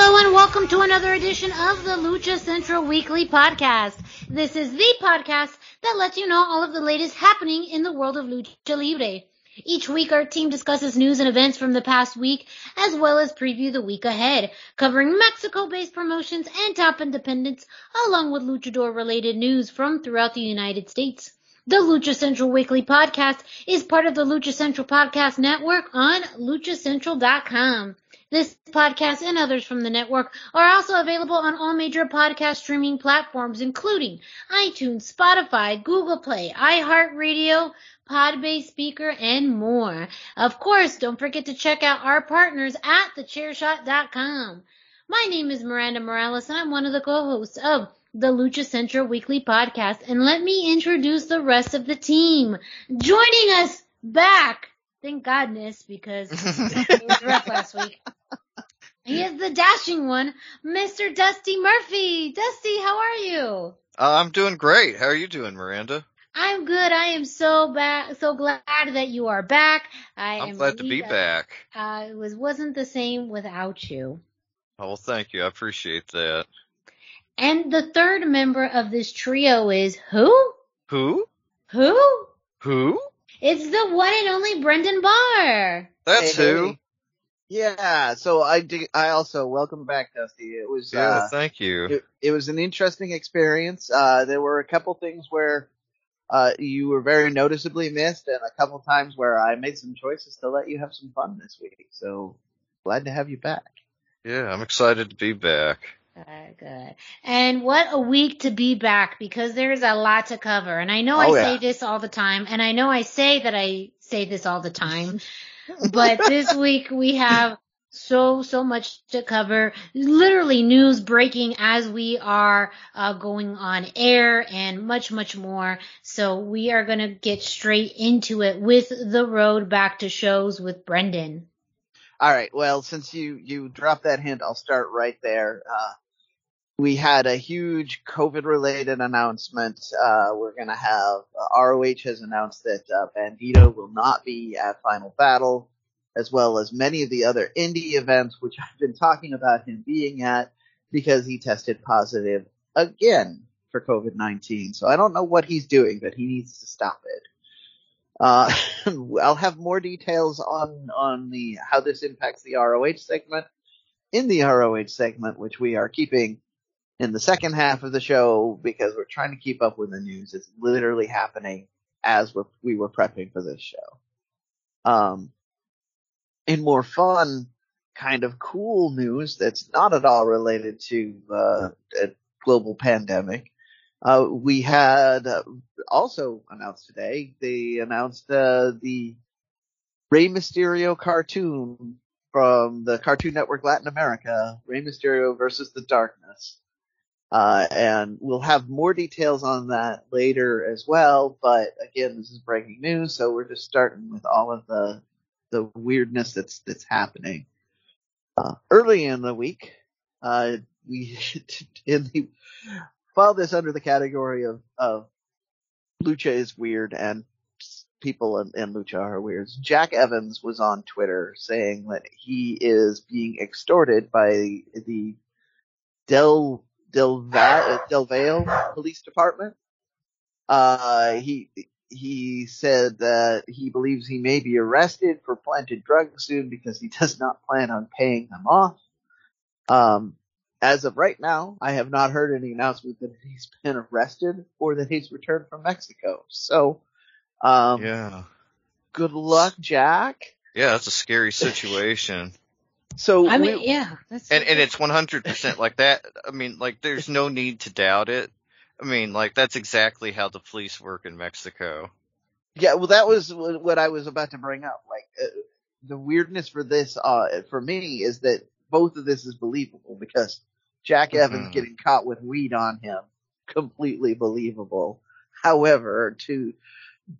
Hello and welcome to another edition of the Lucha Central Weekly Podcast. This is the podcast that lets you know all of the latest happening in the world of Lucha Libre. Each week our team discusses news and events from the past week as well as preview the week ahead, covering Mexico-based promotions and top independents along with luchador related news from throughout the United States. The Lucha Central Weekly Podcast is part of the Lucha Central Podcast Network on luchacentral.com. This podcast and others from the network are also available on all major podcast streaming platforms, including iTunes, Spotify, Google Play, iHeartRadio, Podbase Speaker, and more. Of course, don't forget to check out our partners at thechairshot.com. My name is Miranda Morales, and I'm one of the co-hosts of the Lucha Central Weekly Podcast. And let me introduce the rest of the team. Joining us back Thank godness because it was rough last week. He is the dashing one, Mr. Dusty Murphy. Dusty, how are you? Uh, I'm doing great. How are you doing, Miranda? I'm good. I am so back, so glad that you are back. I I'm am glad to be relieved back. that, Uh, it was wasn't the same without you. Oh, well, thank you. I appreciate that. And the third member of this trio is who? Who? Who? Who? It's the one and only Brendan Barr. That's Hey, who. Hey. Yeah, so I did, I also welcome back Dusty. It was Yeah, uh, thank you. it, it was an interesting experience. Uh there were a couple things where uh you were very noticeably missed and a couple times where I made some choices to let you have some fun this week. So glad to have you back. Yeah, I'm excited to be back. Good, good. And what a week to be back because there's a lot to cover. And I know Oh, I say this all the time, and I know I say that I say this all the time, but this week we have so, so much to cover. Literally news breaking as we are uh, going on air and much, much more. So we are going to get straight into it with the road back to shows with Brendan. All right. Well, since you you dropped that hint, I'll start right there. Uh, we had a huge COVID-related announcement. Uh, we're going to have uh, ROH has announced that uh, Bandito will not be at Final Battle, as well as many of the other indie events, which I've been talking about him being at because he tested positive again for COVID-19. So I don't know what he's doing, but he needs to stop it. Uh, I'll have more details on, on the, how this impacts the ROH segment in the ROH segment, which we are keeping in the second half of the show because we're trying to keep up with the news. It's literally happening as we're, we were prepping for this show. Um, in more fun, kind of cool news that's not at all related to uh, a global pandemic. Uh, we had uh, also announced today. They announced uh, the Rey Mysterio cartoon from the Cartoon Network Latin America, Rey Mysterio versus the Darkness. Uh, and we'll have more details on that later as well. But again, this is breaking news, so we're just starting with all of the the weirdness that's that's happening. Uh, early in the week, uh, we in the file this under the category of of Lucha is weird and people in, in Lucha are weird. Jack Evans was on Twitter saying that he is being extorted by the Del Del, Va- Del Valle Police Department. Uh, he he said that he believes he may be arrested for planted drugs soon because he does not plan on paying them off. Um, as of right now, I have not heard any announcement that he's been arrested or that he's returned from Mexico. So, um, Yeah. good luck, Jack. Yeah, that's a scary situation. So, I mean, we- yeah, that's and and it's 100% like that. I mean, like there's no need to doubt it. I mean, like that's exactly how the police work in Mexico. Yeah, well, that was what I was about to bring up. Like, uh, the weirdness for this, uh, for me is that both of this is believable because Jack Evans Mhm. getting caught with weed on him, completely believable. However, to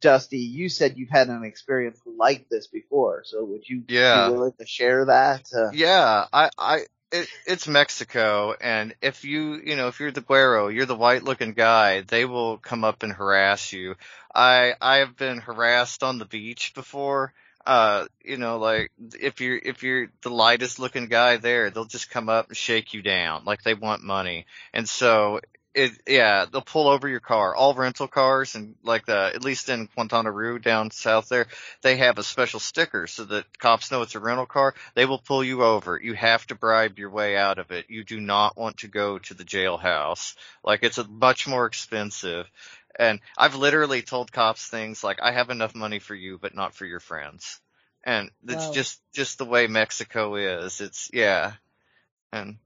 Dusty, you said you've had an experience like this before, so would you Yeah. be willing to share that? Uh, Yeah, I, I, it, it's Mexico, and if you, you know, if you're the güero, you're the white-looking guy, they will come up and harass you. I, I have been harassed on the beach before. Uh, you know, like if you're if you're the lightest looking guy there, they'll just come up and shake you down, like they want money. And so it, yeah, they'll pull over your car. All rental cars and like the, at least in Quintana Roo down south there, they have a special sticker so that cops know it's a rental car. They will pull you over. You have to bribe your way out of it. You do not want to go to the jailhouse. Like it's a much more expensive. And I've literally told cops things like, I have enough money for you, but not for your friends. And it's Wow. just, just the way Mexico is. It's, yeah. And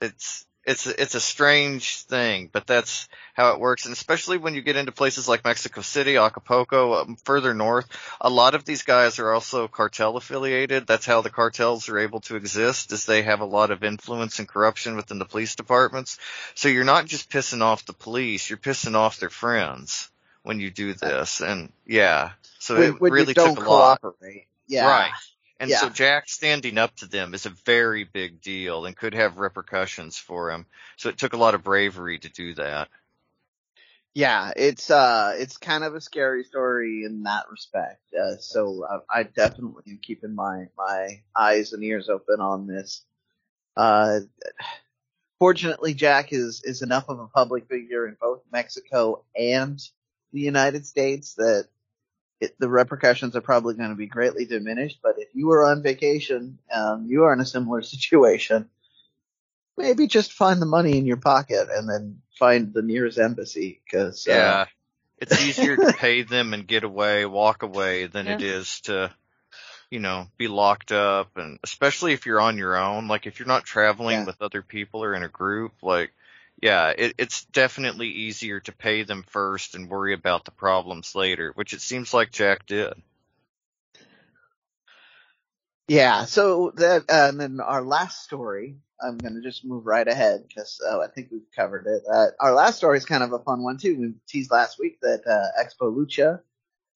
it's, it's, it's a strange thing, but that's how it works. And especially when you get into places like Mexico City, Acapulco, um, further north, a lot of these guys are also cartel affiliated. That's how the cartels are able to exist is they have a lot of influence and corruption within the police departments. So you're not just pissing off the police, you're pissing off their friends when you do this. And yeah, so when, it when really took a lot. cooperate. Yeah. Right. And so Jack standing up to them is a very big deal and could have repercussions for him. So it took a lot of bravery to do that. Yeah, it's uh, it's kind of a scary story in that respect. Uh, so uh, I definitely am keeping my my eyes and ears open on this. Uh, fortunately, Jack is is enough of a public figure in both Mexico and the United States that it, the repercussions are probably going to be greatly diminished. But if you are on vacation, um, you are in a similar situation. Maybe just find the money in your pocket and then find the nearest embassy because Yeah. It's easier to pay them and get away, walk away than it Yeah. is to, you know, be locked up and especially if you're on your own, like if you're not traveling Yeah. with other people or in a group, like yeah, it, it's definitely easier to pay them first and worry about the problems later, which it seems like Jack did. Yeah, so that, uh, and then our last story, I'm gonna just move right ahead because uh, I think we've covered it. Uh, our last story is kind of a fun one too. We teased last week that uh, Expo Lucha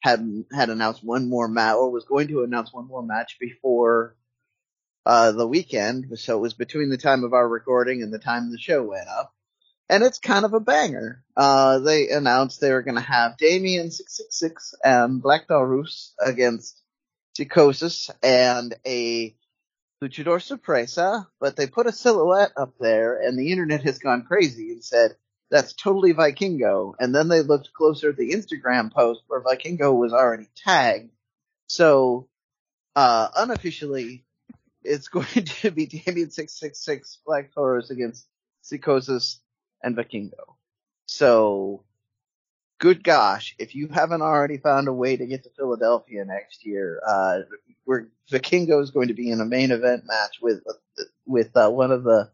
had had announced one more match, or was going to announce one more match before uh, the weekend. So it was between the time of our recording and the time the show went up, and it's kind of a banger. Uh, they announced they were going to have Damien six six six and Black Taurus against Psychosis and a Luchador Sorpresa, but they put a silhouette up there and the internet has gone crazy and said, that's totally Vikingo. And then they looked closer at the Instagram post where Vikingo was already tagged. So, uh, unofficially, it's going to be Damien 666 Black Taurus against Psychosis and Vikingo. So, good gosh, if you haven't already found a way to get to Philadelphia next year, uh, we're, Vikingo is going to be in a main event match with, with, uh, one of the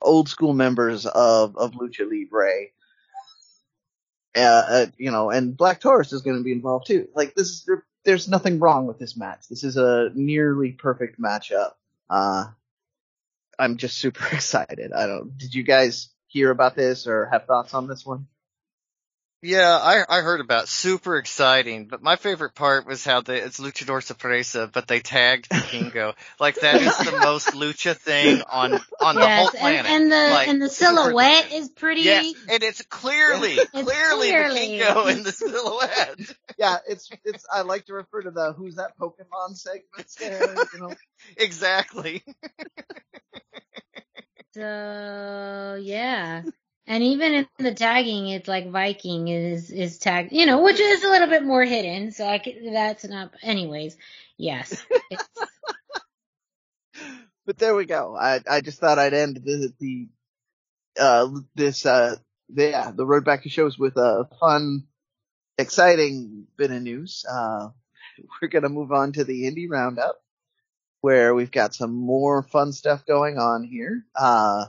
old school members of, of Lucha Libre. Uh, uh, you know, and Black Taurus is going to be involved too. Like this is, there, there's nothing wrong with this match. This is a nearly perfect matchup. Uh, I'm just super excited. I don't, did you guys hear about this or have thoughts on this one? Yeah, I I heard about it. super exciting, but my favorite part was how the it's Luchador Sorpresa, but they tagged Kingo. like that is the most lucha thing on on yes, the whole planet. And, and the like, and the silhouette is pretty. Yes, and it's clearly it's clearly, clearly Kingo in the silhouette. yeah, it's it's I like to refer to the who's that Pokemon segments there, you know. exactly. so yeah. And even in the tagging, it's like Viking is is tagged, you know, which is a little bit more hidden. So I could, that's not. Anyways, yes. but there we go. I I just thought I'd end the the uh this uh yeah the road back to shows with a fun, exciting bit of news. Uh, we're gonna move on to the indie roundup where we've got some more fun stuff going on here. Uh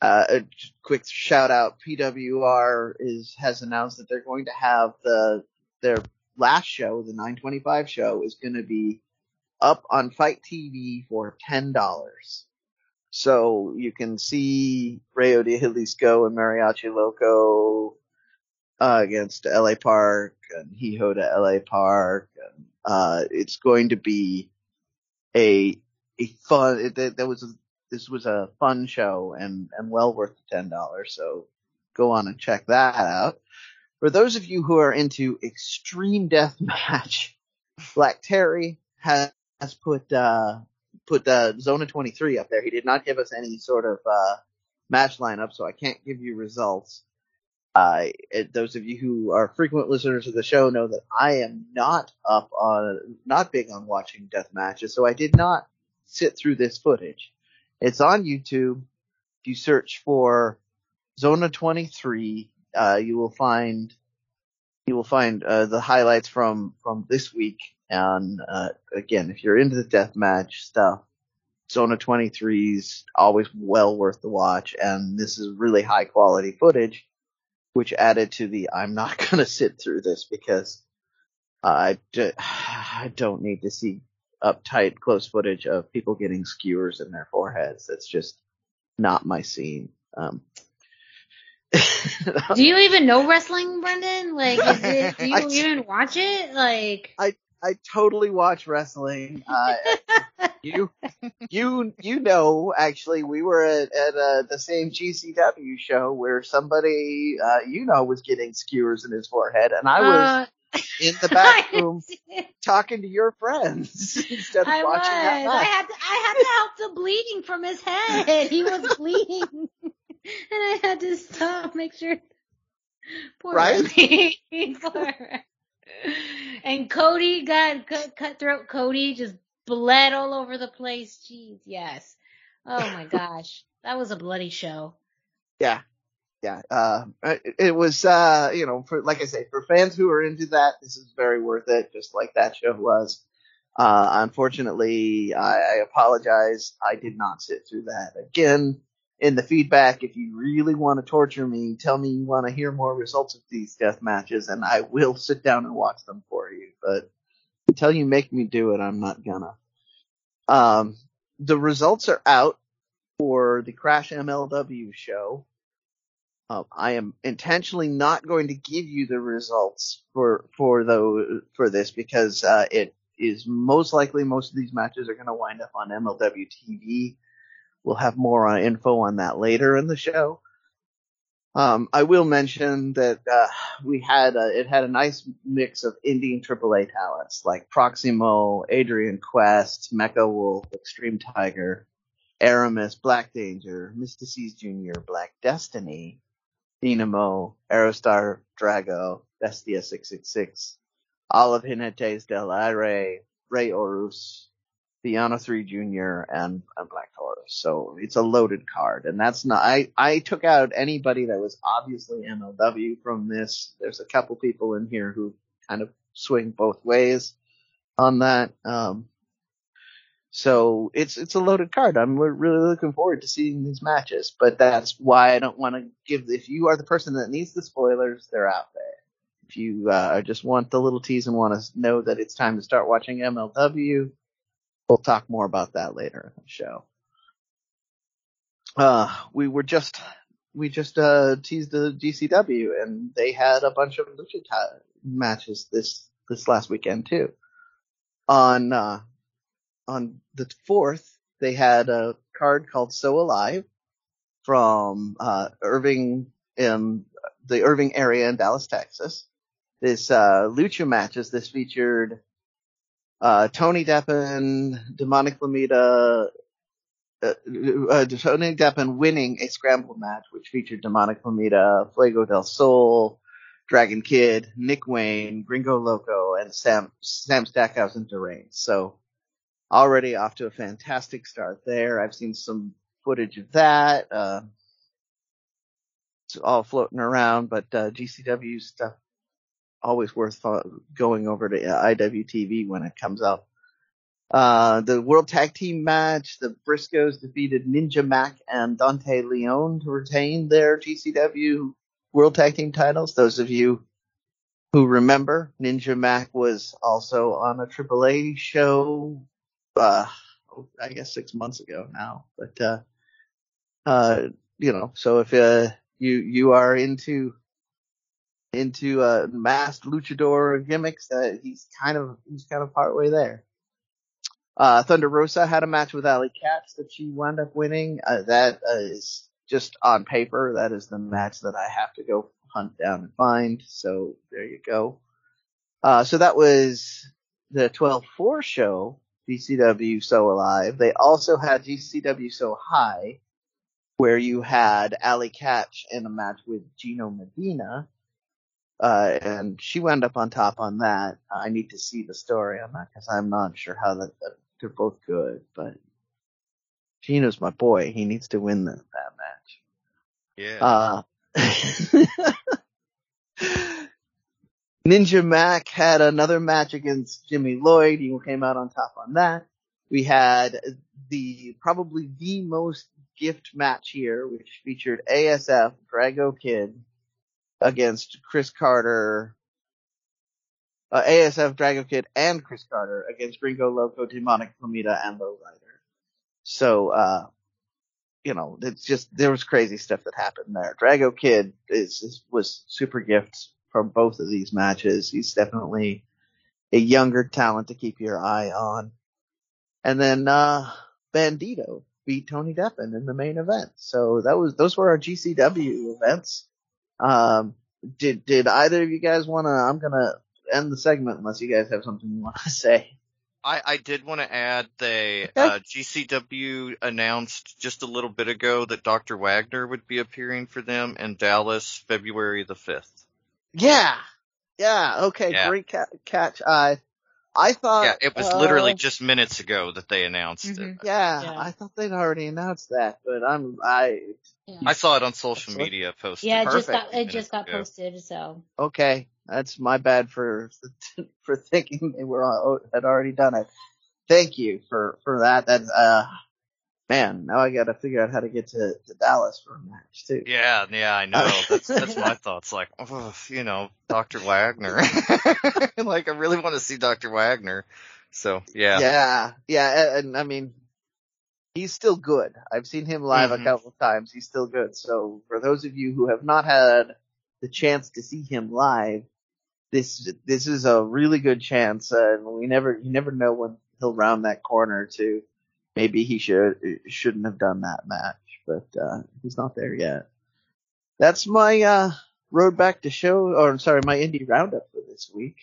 uh, a quick shout out, PWR is has announced that they're going to have the their last show, the 925 show, is going to be up on FITE TV for ten dollars. So you can see Rayo de Jalisco and Mariachi Loco uh, against LA Park and Hijo de LA Park. And, uh, it's going to be a a fun. It, there was a this was a fun show and, and well worth the ten dollars. So go on and check that out. For those of you who are into extreme death match, Black Terry has, has put uh, put uh, Zona 23 up there. He did not give us any sort of uh, match lineup, so I can't give you results. Uh, those of you who are frequent listeners of the show know that I am not up on, not big on watching death matches, so I did not sit through this footage. It's on YouTube. If you search for Zona 23, uh, you will find you will find uh, the highlights from from this week. And uh, again, if you're into the deathmatch stuff, Zona 23 is always well worth the watch. And this is really high quality footage, which added to the I'm not gonna sit through this because I, I don't need to see uptight close footage of people getting skewers in their foreheads. That's just not my scene. Um, do you even know wrestling, Brendan? Like, is it, do you I, even watch it? Like, I I totally watch wrestling. Uh, you you you know, actually, we were at at uh, the same GCW show where somebody uh, you know was getting skewers in his forehead, and I was uh, in the bathroom talking to your friends instead of I watching was. that match. I had to, I had to help the bleeding from his head. He was bleeding, and I had to stop, make sure. Poor right. Poor. And Cody got cut, cutthroat. Cody just bled all over the place. Jeez, yes. Oh my gosh, that was a bloody show. Yeah, yeah, uh, it, it was, uh, you know, for, like I say, for fans who are into that, this is very worth it, just like that show was. Uh, unfortunately, I, I apologize. I did not sit through that. Again, in the feedback, if you really want to torture me, tell me you want to hear more results of these death matches, and I will sit down and watch them for you. But until you make me do it, I'm not gonna. Um, the results are out for the Crash MLW show. Uh, I am intentionally not going to give you the results for for the for this because uh, it is most likely most of these matches are going to wind up on MLW TV. We'll have more uh, info on that later in the show. Um, I will mention that uh, we had a, it had a nice mix of indie and AAA talents like Proximo, Adrian Quest, Mecha Wolf, Extreme Tiger, Aramis, Black Danger, Myzteziz Jr., Black Destiny, Dynamo, Aerostar Drago, Bestia 666, Olive Jinetes del Aire, Rey Horus, the Yano 3 Jr. and, and Black Taurus. So it's a loaded card. And that's not, I, I took out anybody that was obviously MLW from this. There's a couple people in here who kind of swing both ways on that. Um, so it's, it's a loaded card. I'm really looking forward to seeing these matches, but that's why I don't want to give, if you are the person that needs the spoilers, they're out there. If you, uh, just want the little tease and want to know that it's time to start watching MLW, We'll talk more about that later in the show. Uh, we were just, we just, uh, teased the GCW and they had a bunch of lucha t- matches this, this last weekend too. On, uh, on the fourth, they had a card called So Alive from, uh, Irving, in the Irving area in Dallas, Texas. This, uh, lucha matches, this featured uh, Tony Deppen, Demonic Flamita, uh, uh, Tony Deppen winning a scramble match, which featured Demonic Flamita, Fuego del Sol, Drago Kid, Nick Wayne, Gringo Loco, and Sam, Sam Stackhouse and Derain. So already off to a fantastic start there. I've seen some footage of that. Uh, it's all floating around, but, uh, GCW stuff always worth going over to IWTV when it comes out. Uh, the World Tag Team match, the Briscoes defeated Ninja Mac and Dante Leon to retain their GCW World Tag Team titles. Those of you who remember, Ninja Mac was also on a AAA show, uh, I guess six months ago now, but, uh, uh, you know, so if, uh, you, you are into into uh, masked luchador gimmicks that he's kind of he's kind of part way there. Uh, Thunder Rosa had a match with Allie Katch that she wound up winning. Uh, that is just on paper. That is the match that I have to go hunt down and find. So there you go. Uh, so that was the 12-4 show, GCW So Alive. They also had GCW So High, where you had Allie Katch in a match with Gino Medina uh, and she wound up on top on that. I need to see the story on that because I'm not sure how that, that, they're both good, but Gino's my boy. He needs to win the, that match. Yeah. Uh, Ninja Mac had another match against Jimmy Lloyd. He came out on top on that. We had the, probably the most gift match here, which featured ASF, Drago Kid, against Chris Carter, uh, ASF Drago Kid and Chris Carter against Gringo Loco, Demonic Flamita, and Lowrider. So, uh, you know, it's just, there was crazy stuff that happened there. Drago Kid is, is, was super gifts from both of these matches. He's definitely a younger talent to keep your eye on. And then, uh, Bandito beat Tony Deppen in the main event. So that was, those were our GCW events. Um, did did either of you guys want to? I'm gonna end the segment unless you guys have something you want to say. I, I did want to add they uh, GCW announced just a little bit ago that Dr. Wagner would be appearing for them in Dallas February the fifth. Yeah, yeah, okay, yeah. great ca- catch. I I thought yeah, it was uh, literally just minutes ago that they announced mm-hmm. it. Yeah, yeah, I thought they'd already announced that, but I'm I yeah. I saw it on social media posted. Yeah, it just got it just got ago. posted. So okay, that's my bad for for thinking they were had already done it. Thank you for for that. That uh, man, now I got to figure out how to get to, to Dallas for a match too. Yeah, yeah, I know. That's that's my thoughts. Like, oh, you know, Dr. Wagner. like, I really want to see Dr. Wagner. So yeah, yeah, yeah, and, and I mean, he's still good. I've seen him live mm-hmm. a couple of times. He's still good. So for those of you who have not had the chance to see him live, this this is a really good chance, uh, and we never you never know when he'll round that corner to maybe he should shouldn't have done that match, but uh, he's not there yet. That's my uh, road back to show, or I'm sorry, my indie roundup for this week.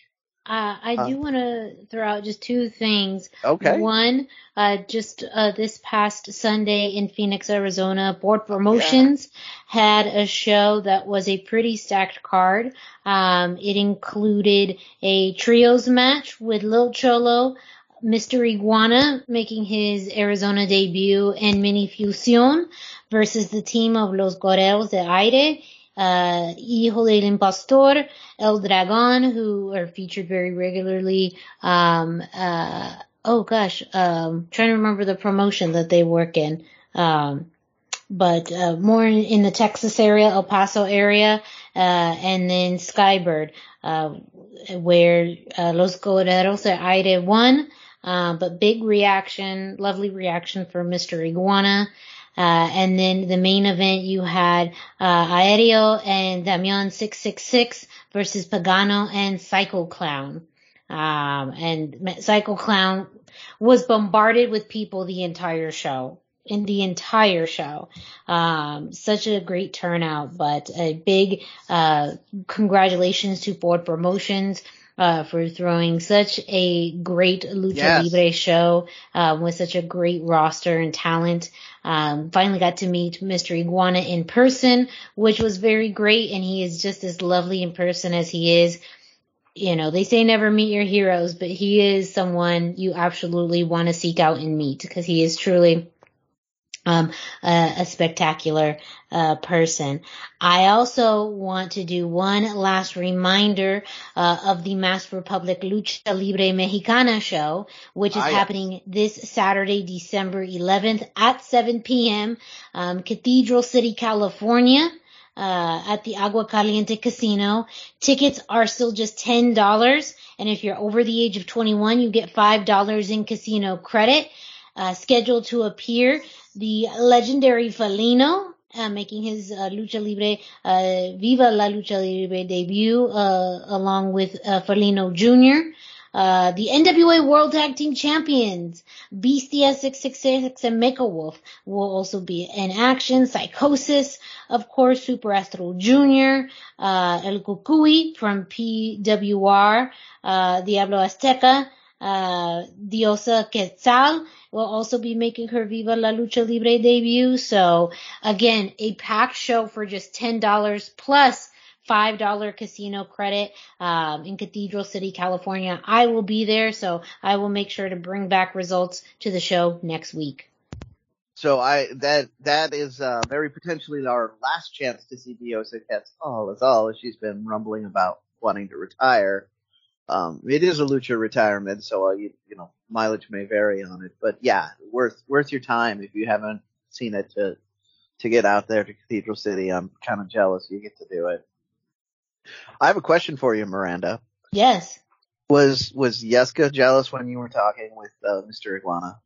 Uh, I do want to throw out just two things. Okay. One, uh, just uh, this past Sunday in Phoenix, Arizona, Board Promotions yeah. had a show that was a pretty stacked card. Um, it included a trios match with Lil Cholo, Mr. Iguana making his Arizona debut in Mini Fusión versus the team of Los Guerreros de Aire, uh, Hijo del Impostor, El Dragón, who are featured very regularly. Um, uh, oh gosh, um, trying to remember the promotion that they work in. Um, but uh, more in, in, the Texas area, El Paso area, uh, and then Skybird, uh, where uh, Los Guerreros de Aire won. Uh, but big reaction, lovely reaction for Mr. Iguana. Uh, and then the main event you had Aéreo and Damian 666 versus Pagano and Psycho Clown. Um, and Psycho Clown was bombarded with people the entire show in the entire show. Um, such a great turnout, but a big uh, congratulations to Ford Promotions. Uh, for throwing such a great lucha yes. libre show uh, with such a great roster and talent. Um, finally got to meet Mr. Iguana in person, which was very great, and he is just as lovely in person as he is you know, they say never meet your heroes, but he is someone you absolutely want to seek out and meet because he is truly um, a, a, spectacular uh, person. I also want to do one last reminder uh, of the Masked Republic Lucha Libre Mexicana show, which is ah, happening this Saturday, December 11th at 7 p.m. Um, Cathedral City, California. Uh, at the Agua Caliente Casino. Tickets are still just $10. And if you're over the age of 21, you get $5 in casino credit. Uh, scheduled to appear the legendary Felino, uh, making his uh, Lucha Libre, uh, Viva la Lucha Libre debut, uh, along with uh, Felino Jr., uh, the NWA World Tag Team Champions, Bestia 666 and Mecha Wolf will also be in action. Psychosis, of course, Super Astro Jr., El Cucuy from PWR, Diablo Azteca, uh, Diosa Quetzal will also be making her Viva la Lucha Libre debut. So again, a packed show for just $10 plus $5 casino credit um, in Cathedral City, California. I will be there, so I will make sure to bring back results to the show next week. So I that that is uh, very potentially our last chance to see Diosa Quetzal as all as she's been rumbling about wanting to retire. Um, it is a lucha retirement, so uh, you, you know mileage may vary on it, but yeah, worth worth your time if you haven't seen it to to get out there to Cathedral City. I'm kind of jealous you get to do it. I have a question for you, Miranda. Yes. Was was Yeska jealous when you were talking with uh, Mr. Iguana?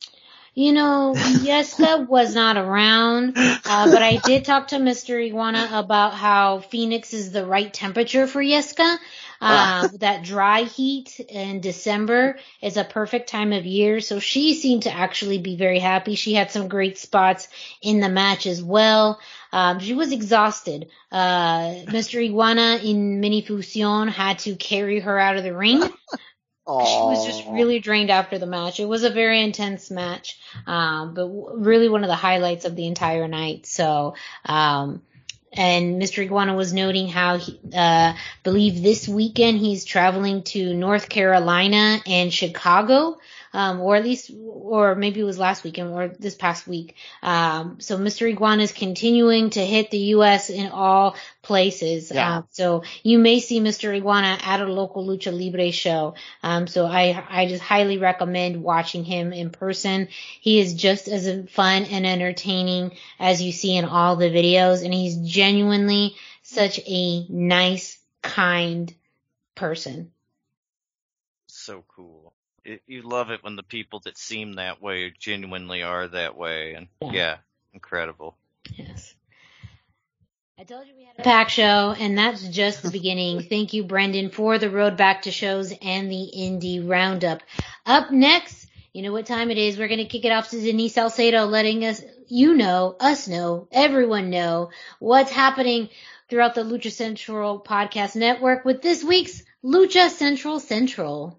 You know, Yeska was not around, uh, but I did talk to Mr. Iguana about how Phoenix is the right temperature for Yeska. Uh, that dry heat in December is a perfect time of year. So she seemed to actually be very happy. She had some great spots in the match as well. Um, she was exhausted. Uh, Mr. Iguana in Mini Fusion had to carry her out of the ring. She was just really drained after the match. It was a very intense match, um, but really one of the highlights of the entire night. So, um, and Mr. Iguana was noting how he, uh, believe this weekend he's traveling to North Carolina and Chicago um, or at least, or maybe it was last weekend or this past week. Um, so Mr. Iguana is continuing to hit the U.S. in all places. Yeah. Uh, so you may see Mr. Iguana at a local Lucha Libre show. Um, so I, I just highly recommend watching him in person. He is just as fun and entertaining as you see in all the videos, and he's genuinely such a nice, kind person. So cool it, you love it when the people that seem that way genuinely are that way, and yeah, yeah incredible. Yes. I told you we had a pack show, and that's just the beginning. Thank you, Brendan, for the road back to shows and the indie roundup. Up next, you know what time it is. We're going to kick it off to Denise Salcedo, letting us, you know, us know, everyone know what's happening throughout the Lucha Central podcast network with this week's Lucha Central Central.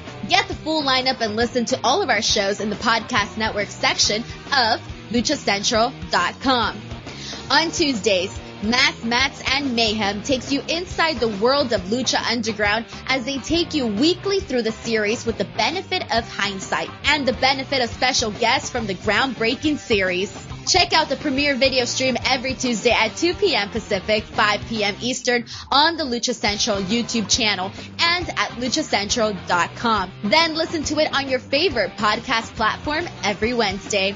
Get the full lineup and listen to all of our shows in the podcast network section of luchacentral.com. On Tuesdays, Masks Mats and Mayhem takes you inside the world of Lucha Underground as they take you weekly through the series with the benefit of hindsight and the benefit of special guests from the groundbreaking series. Check out the premiere video stream every Tuesday at 2 p.m. Pacific, 5 p.m. Eastern on the Lucha Central YouTube channel and at luchacentral.com. Then listen to it on your favorite podcast platform every Wednesday.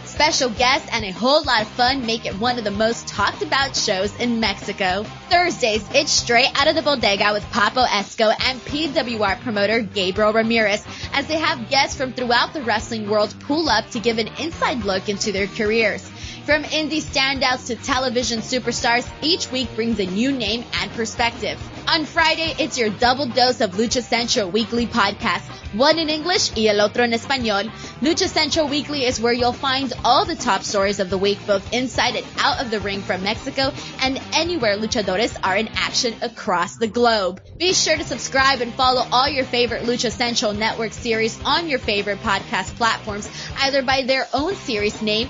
Special guests and a whole lot of fun make it one of the most talked about shows in Mexico. Thursdays, it's straight out of the bodega with Papo Esco and PWR promoter Gabriel Ramirez as they have guests from throughout the wrestling world pull up to give an inside look into their careers. From indie standouts to television superstars, each week brings a new name and perspective. On Friday, it's your double dose of Lucha Central weekly podcast, one in English y el otro en español. Lucha Central Weekly is where you'll find all the top stories of the week, both inside and out of the ring from Mexico and anywhere luchadores are in action across the globe. Be sure to subscribe and follow all your favorite Lucha Central network series on your favorite podcast platforms, either by their own series name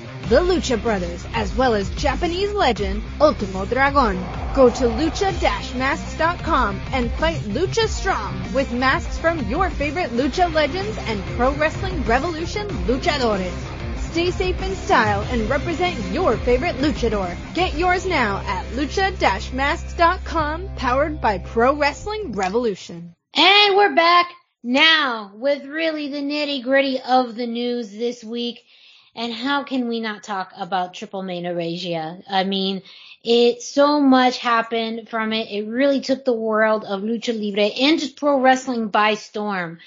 the Lucha Brothers, as well as Japanese legend Ultimo Dragon. Go to lucha-masks.com and fight Lucha Strong with masks from your favorite Lucha legends and Pro Wrestling Revolution luchadores. Stay safe in style and represent your favorite luchador. Get yours now at lucha-masks.com, powered by Pro Wrestling Revolution. And we're back now with really the nitty gritty of the news this week. And how can we not talk about Triple Regia? I mean, it so much happened from it. It really took the world of lucha libre and just pro wrestling by storm.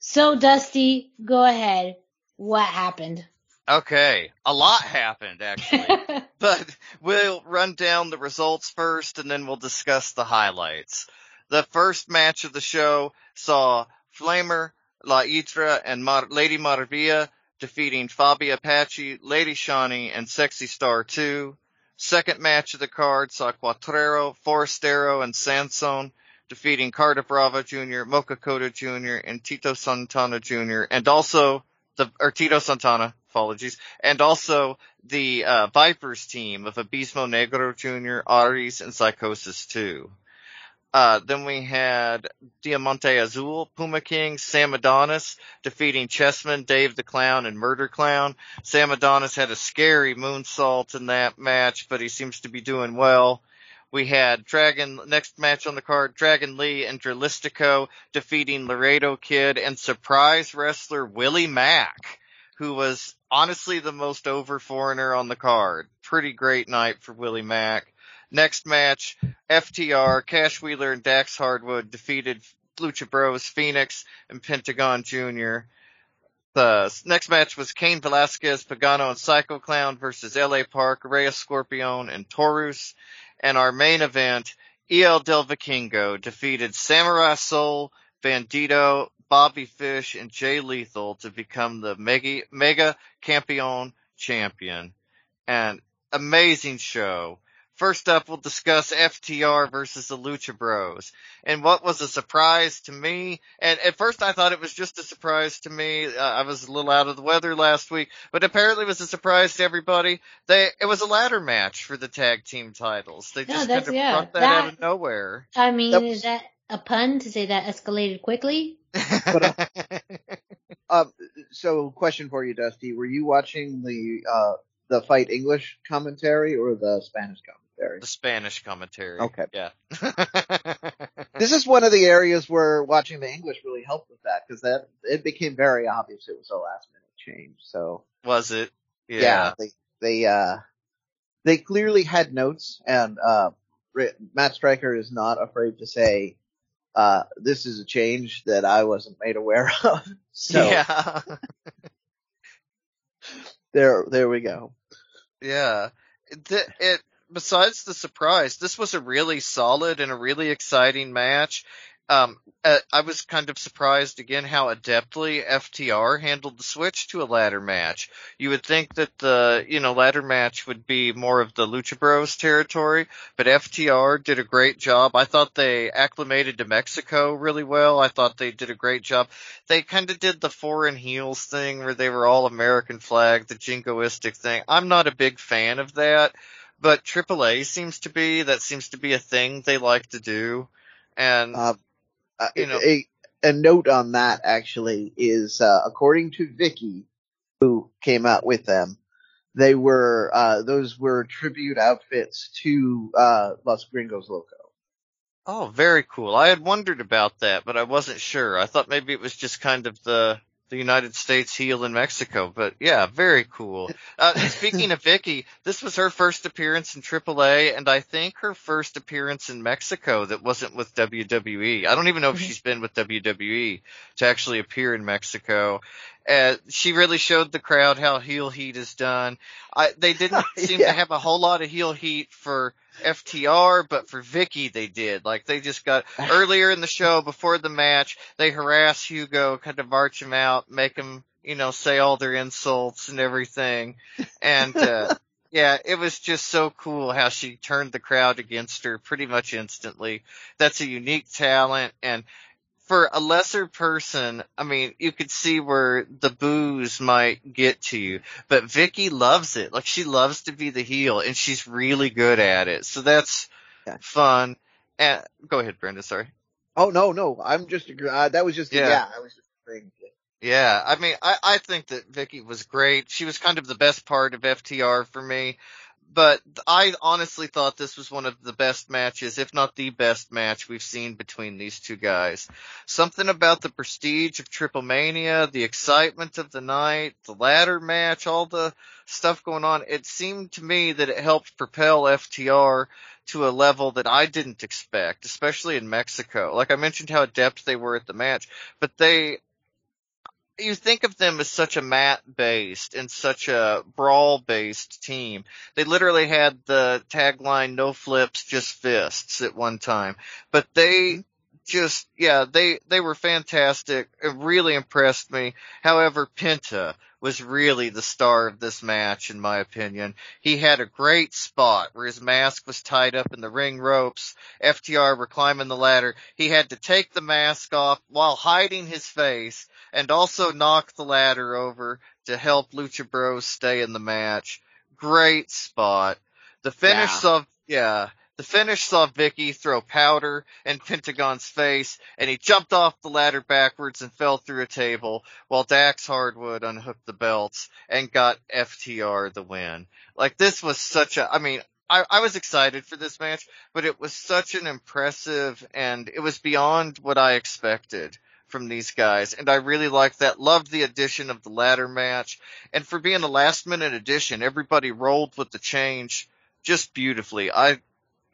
So Dusty, go ahead. What happened? Okay, a lot happened actually, but we'll run down the results first and then we'll discuss the highlights. The first match of the show saw Flammer, La Hiedra, and Mar- Lady Maravilla defeating Faby Apache, Lady Shani, and Sexy Star 2. Second match of the card saw Cuatrero, Forastero, and Sansón defeating Carta Brava Jr., Mocho Cota Jr., and Tito Santana Jr., and also the, or Tito Santana, apologies, and also the, uh, Vipers team of Abismo Negro Jr., Aries, and Psychosis 2. Uh, then we had Diamante Azul, Puma King, Sam Adonis defeating Chessman, Dave the Clown, and Murder Clown. Sam Adonis had a scary moonsault in that match, but he seems to be doing well. We had Dragon, next match on the card, Dragon Lee and Dralistico defeating Laredo Kid and surprise wrestler Willie Mack, who was honestly the most over foreigner on the card. Pretty great night for Willie Mack. Next match, FTR, Cash Wheeler, and Dax Hardwood defeated Lucha Bros, Fénix, and Pentagon Jr. The next match was Cain Velasquez, Pagano, and Psycho Clown versus LA Park, Rey Escorpión, and Taurus. And our main event, El Del Vikingo defeated Samurai Soul, Bandito, Bobby Fish, and Jay Lethal to become the Mega, Mega Campeon champion. And amazing show. First up, we'll discuss FTR versus the Lucha Bros. And what was a surprise to me, and at first I thought it was just a surprise to me. Uh, I was a little out of the weather last week, but apparently it was a surprise to everybody. They, it was a ladder match for the tag team titles. They just kind of yeah, brought that, that, out of nowhere. I mean, is that a pun to say that escalated quickly? But, uh, so, question for you, Dusty: Were you watching the uh, the FITE English commentary or the Spanish commentary? The Spanish commentary. Okay. Yeah. This is one of the areas where watching the English really helped with that because that it became very obvious it was a last minute change. So was it? yeah, Yeah. they they uh they clearly had notes, and uh Matt Striker is not afraid to say. Uh, this is a change that I wasn't made aware of. So Yeah. there, there we go. Yeah. It, it, besides the surprise, this was a really solid and a really exciting match. Um, uh, I was kind of surprised again how adeptly FTR handled the switch to a ladder match. You would think that the, you know, ladder match would be more of the Lucha Bros territory, but FTR did a great job. I thought they acclimated to Mexico really well. I thought they did a great job. They kind of did the foreign heels thing where they were all American flag, the jingoistic thing. I'm not a big fan of that, but AAA seems to be, that seems to be a thing they like to do. And, Uh, uh, You know- a, a note on that actually is, uh, according to Vicky, who came out with them, they were, uh, those were tribute outfits to, uh, Los Gringos Loco. Oh, very cool. I had wondered about that, but I wasn't sure. I thought maybe it was just kind of the the United States heel in Mexico, but yeah, very cool. Uh, speaking of Vicky, this was her first appearance in AAA, and I think her first appearance in Mexico that wasn't with WWE. I don't even know if she's been with WWE to actually appear in Mexico. Uh, she really showed the crowd how heel heat is done. I, they didn't seem Yeah. to have a whole lot of heel heat for FTR, but for Vicky they did. Like they just got earlier in the show before the match, they harass Hugo, kind of march him out, make him, you know, say all their insults and everything. And, uh, yeah, it was just so cool how she turned the crowd against her pretty much instantly. That's a unique talent and for a lesser person, I mean, you could see where the booze might get to you, but Vicky loves it. Like she loves to be the heel and she's really good at it. So that's Yeah. fun. And go ahead, Brenda. Sorry. Oh no, no, I'm just uh, that was just Yeah. yeah. I was just agreeing. Yeah, I mean, I, I think that Vicky was great. She was kind of the best part of FTR for me. But I honestly thought this was one of the best matches, if not the best match we've seen between these two guys. Something about the prestige of Triple Mania, the excitement of the night, the ladder match, all the stuff going on. It seemed to me that it helped propel FTR to a level that I didn't expect, especially in Mexico. Like I mentioned how adept they were at the match, but they you think of them as such a mat based and such a brawl based team. They literally had the tagline no flips, just fists at one time. But they mm-hmm. Just yeah, they they were fantastic. It really impressed me. However, Penta was really the star of this match in my opinion. He had a great spot where his mask was tied up in the ring ropes. FTR were climbing the ladder. He had to take the mask off while hiding his face and also knock the ladder over to help Lucha Bros stay in the match. Great spot. The finish Yeah. saw yeah, the finish saw Vicky throw powder in Pentagon's face, and he jumped off the ladder backwards and fell through a table, while Dax Hardwood unhooked the belts and got FTR the win. Like this was such a, I mean, I, I was excited for this match, but it was such an impressive and it was beyond what I expected from these guys. And I really liked that. Loved the addition of the ladder match. And for being a last minute addition, everybody rolled with the change just beautifully. I,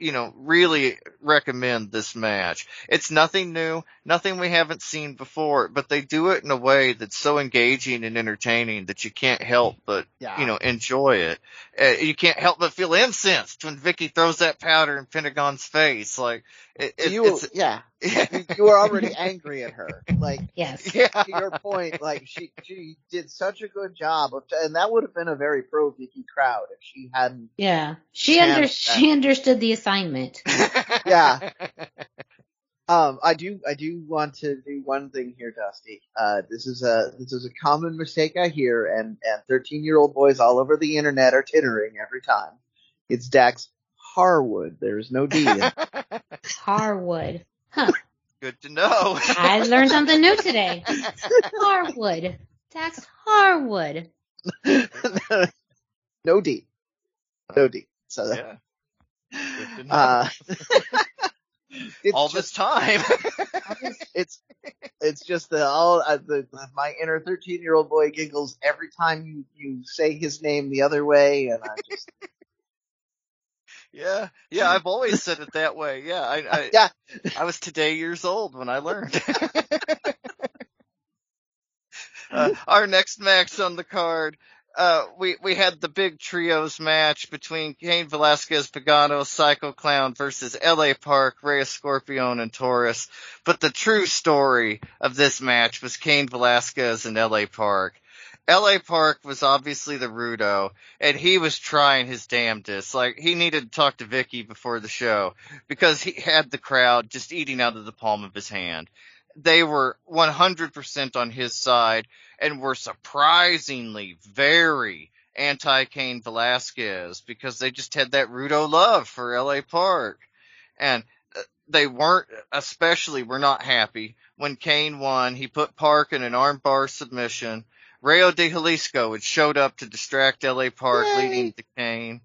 you know, really recommend this match. It's nothing new, nothing we haven't seen before, but they do it in a way that's so engaging and entertaining that you can't help but, Yeah. you know, enjoy it. Uh, you can't help but feel incensed when Vicky throws that powder in Pentagon's face. Like, it, it, you, it's, yeah, you, you were already angry at her. Like, Yes. yeah. to your point, like she she did such a good job of, and that would have been a very pro Vicky crowd if she hadn't. Yeah. She under that. she understood the assignment. Yeah. Um, I do I do want to do one thing here, Dusty. Uh, this is a this is a common mistake I hear, and and thirteen year old boys all over the internet are tittering every time. It's Dax Harwood. There's no D. in it. Harwood. Huh. Good to know. I learned something new today. Harwood. Dax Harwood. no D. No D. So yeah. Good to know. uh, it's All just, this time. it's it's just the all uh, the my inner 13 year old boy giggles every time you you say his name the other way and I just yeah. Yeah, I've always said it that way. Yeah. I, I, yeah I was today years old when I learned. uh, our next match on the card, uh, we, we had the big trios match between Cain Velasquez, Pagano, Psycho Clown versus LA Park, Rey Scorpion, and Taurus. But the true story of this match was Cain Velasquez and LA Park. LA Park was obviously the Rudo, and he was trying his damnedest. Like, he needed to talk to Vicky before the show, because he had the crowd just eating out of the palm of his hand. They were 100% on his side, and were surprisingly very anti-Cain Velasquez, because they just had that Rudo love for LA Park. And uh, they weren't, especially were not happy when Cain won. He put Park in an armbar submission. Rayo de Jalisco had showed up to distract LA Park, Yay. leading to Cain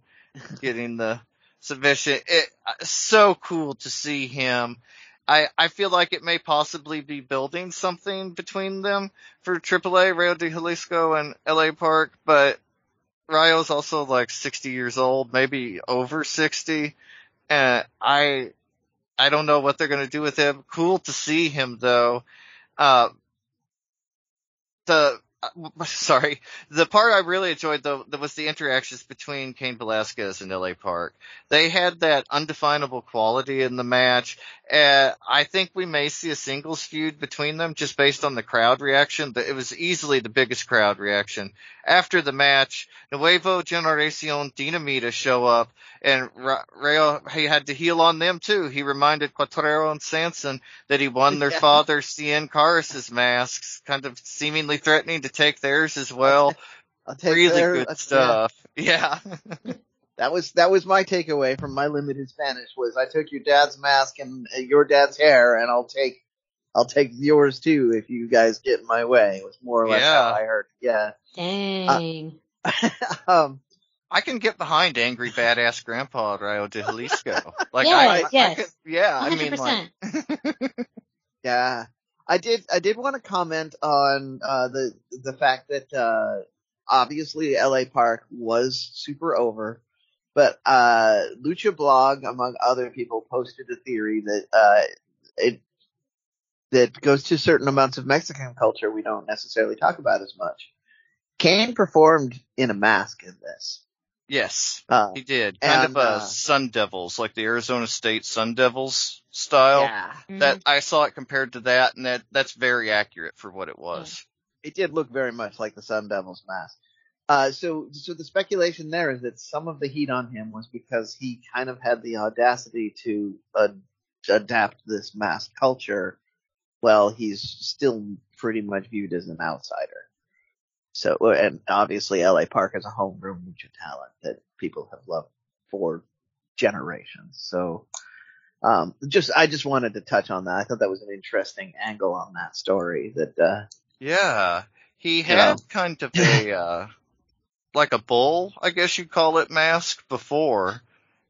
getting the submission. It so cool to see him. I I feel like it may possibly be building something between them for AAA, Rayo de Jalisco and LA Park, but Rayo's also like 60 years old, maybe over 60. And I I don't know what they're going to do with him. Cool to see him though. Uh, the uh, sorry, the part I really enjoyed though was the interactions between Cain Velasquez and LA Park. They had that undefinable quality in the match. Uh, I think we may see a singles feud between them just based on the crowd reaction. But It was easily the biggest crowd reaction. After the match, Nuevo Generacion Dinamita show up and Ra- Rayo, he had to heal on them too. He reminded Cuatrero and Sansón that he won their Yeah. father Cien Caras's masks, kind of seemingly threatening to take theirs as well. Really their- good yeah. stuff. Yeah. That was that was my takeaway from my limited Spanish was I took your dad's mask and uh, your dad's hair and I'll take I'll take yours too if you guys get in my way. It was more or less Yeah. how I heard. Yeah. Dang. um I can get behind angry badass grandpa Rayo de Jalisco. Like Yeah, I, I, yes. I could, yeah, I mean 100%. like, Yeah, I did. I did want to comment on uh, the the fact that uh, obviously L.A. Park was super over, but uh, Lucha Blog, among other people, posted a theory that uh, it that goes to certain amounts of Mexican culture we don't necessarily talk about as much. Cain performed in a mask in this. Yes, Uh, he did. Kind and, of a uh, Sun Devils, like the Arizona State Sun Devils style. yeah, That I saw it compared to that, and that that's very accurate for what it was. it did look very much like the Sun Devils mask. Uh, so, so the speculation there is that some of the heat on him was because he kind of had the audacity to uh, adapt this mass culture, while he's still pretty much viewed as an outsider. So, and obviously, LA Park is a homegrown lucha talent that people have loved for generations. So, um, just I just wanted to touch on that. I thought that was an interesting angle on that story. That uh, Yeah, he had Yeah. kind of a uh, like a bull, I guess you'd call it, mask before.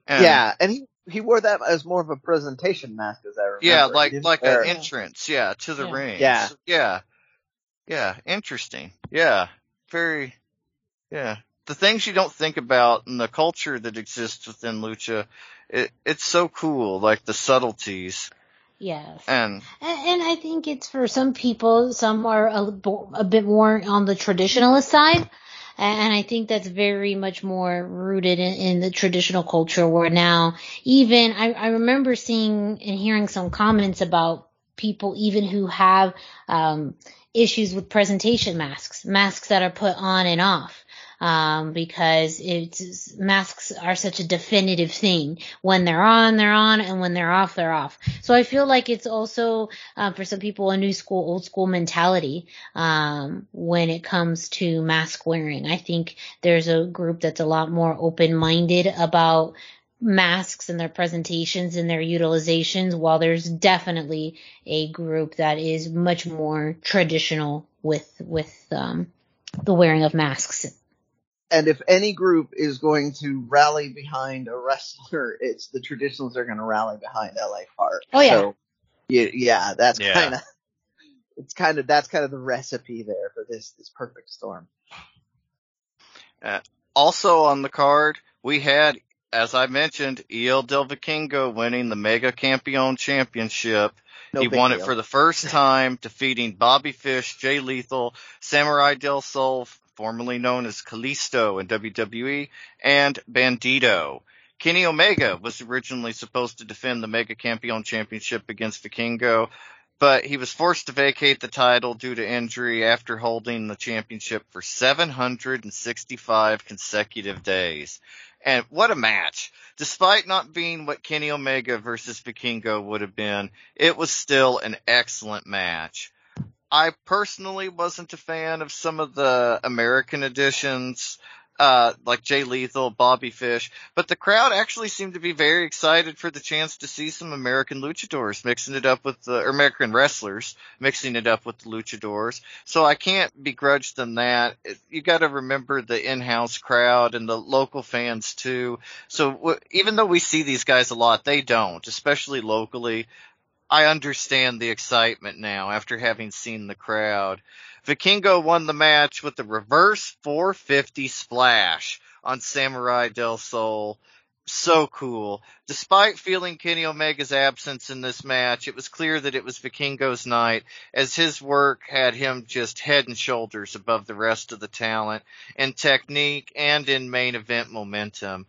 And yeah, and he he wore that as more of a presentation mask, as I remember. Yeah, like like wear- an entrance, yeah, to the Yeah. ring. Yeah. Yeah. Yeah, interesting. Yeah. Very yeah. The things you don't think about and the culture that exists within lucha, it it's so cool, like the subtleties. Yes. And And, and I think it's for some people, some are a, a bit more on the traditionalist side. And I think that's very much more rooted in, in the traditional culture where now even I, I remember seeing and hearing some comments about people even who have um, issues with presentation masks, masks that are put on and off. Um, because it's masks are such a definitive thing. When they're on, they're on, and when they're off, they're off. So I feel like it's also uh, for some people a new school, old school mentality um, when it comes to mask wearing. I think there's a group that's a lot more open minded about masks and their presentations and their utilizations, while there's definitely a group that is much more traditional with with um, the wearing of masks. And if any group is going to rally behind a wrestler, it's the traditionals are going to rally behind LA Park. Oh, yeah. So, yeah, yeah, that's Yeah. kind of it's kind of that's kind of the recipe there for this this perfect storm. Uh, also on the card, we had, as I mentioned, El Del Vikingo winning the Mega Campeon Championship. No he won deal. it for the first time, defeating Bobby Fish, Jay Lethal, Samurai Del Sol, formerly known as Kalisto in WWE, and Bandito. Kenny Omega was originally supposed to defend the Mega Campeon Championship against Vikingo, but he was forced to vacate the title due to injury after holding the championship for 765 consecutive days. And what a match. Despite not being what Kenny Omega versus Vikingo would have been, it was still an excellent match. I personally wasn't a fan of some of the American editions, uh, like Jay Lethal, Bobby Fish, but the crowd actually seemed to be very excited for the chance to see some American luchadors mixing it up with the, or American wrestlers mixing it up with the luchadors. So I can't begrudge them that. You gotta remember the in-house crowd and the local fans too. So w- even though we see these guys a lot, they don't, especially locally. I understand the excitement now after having seen the crowd. Vikingo won the match with the reverse 450 splash on Samurai Del Sol. So cool. Despite feeling Kenny Omega's absence in this match, it was clear that it was Vikingo's night as his work had him just head and shoulders above the rest of the talent in technique and in main event momentum.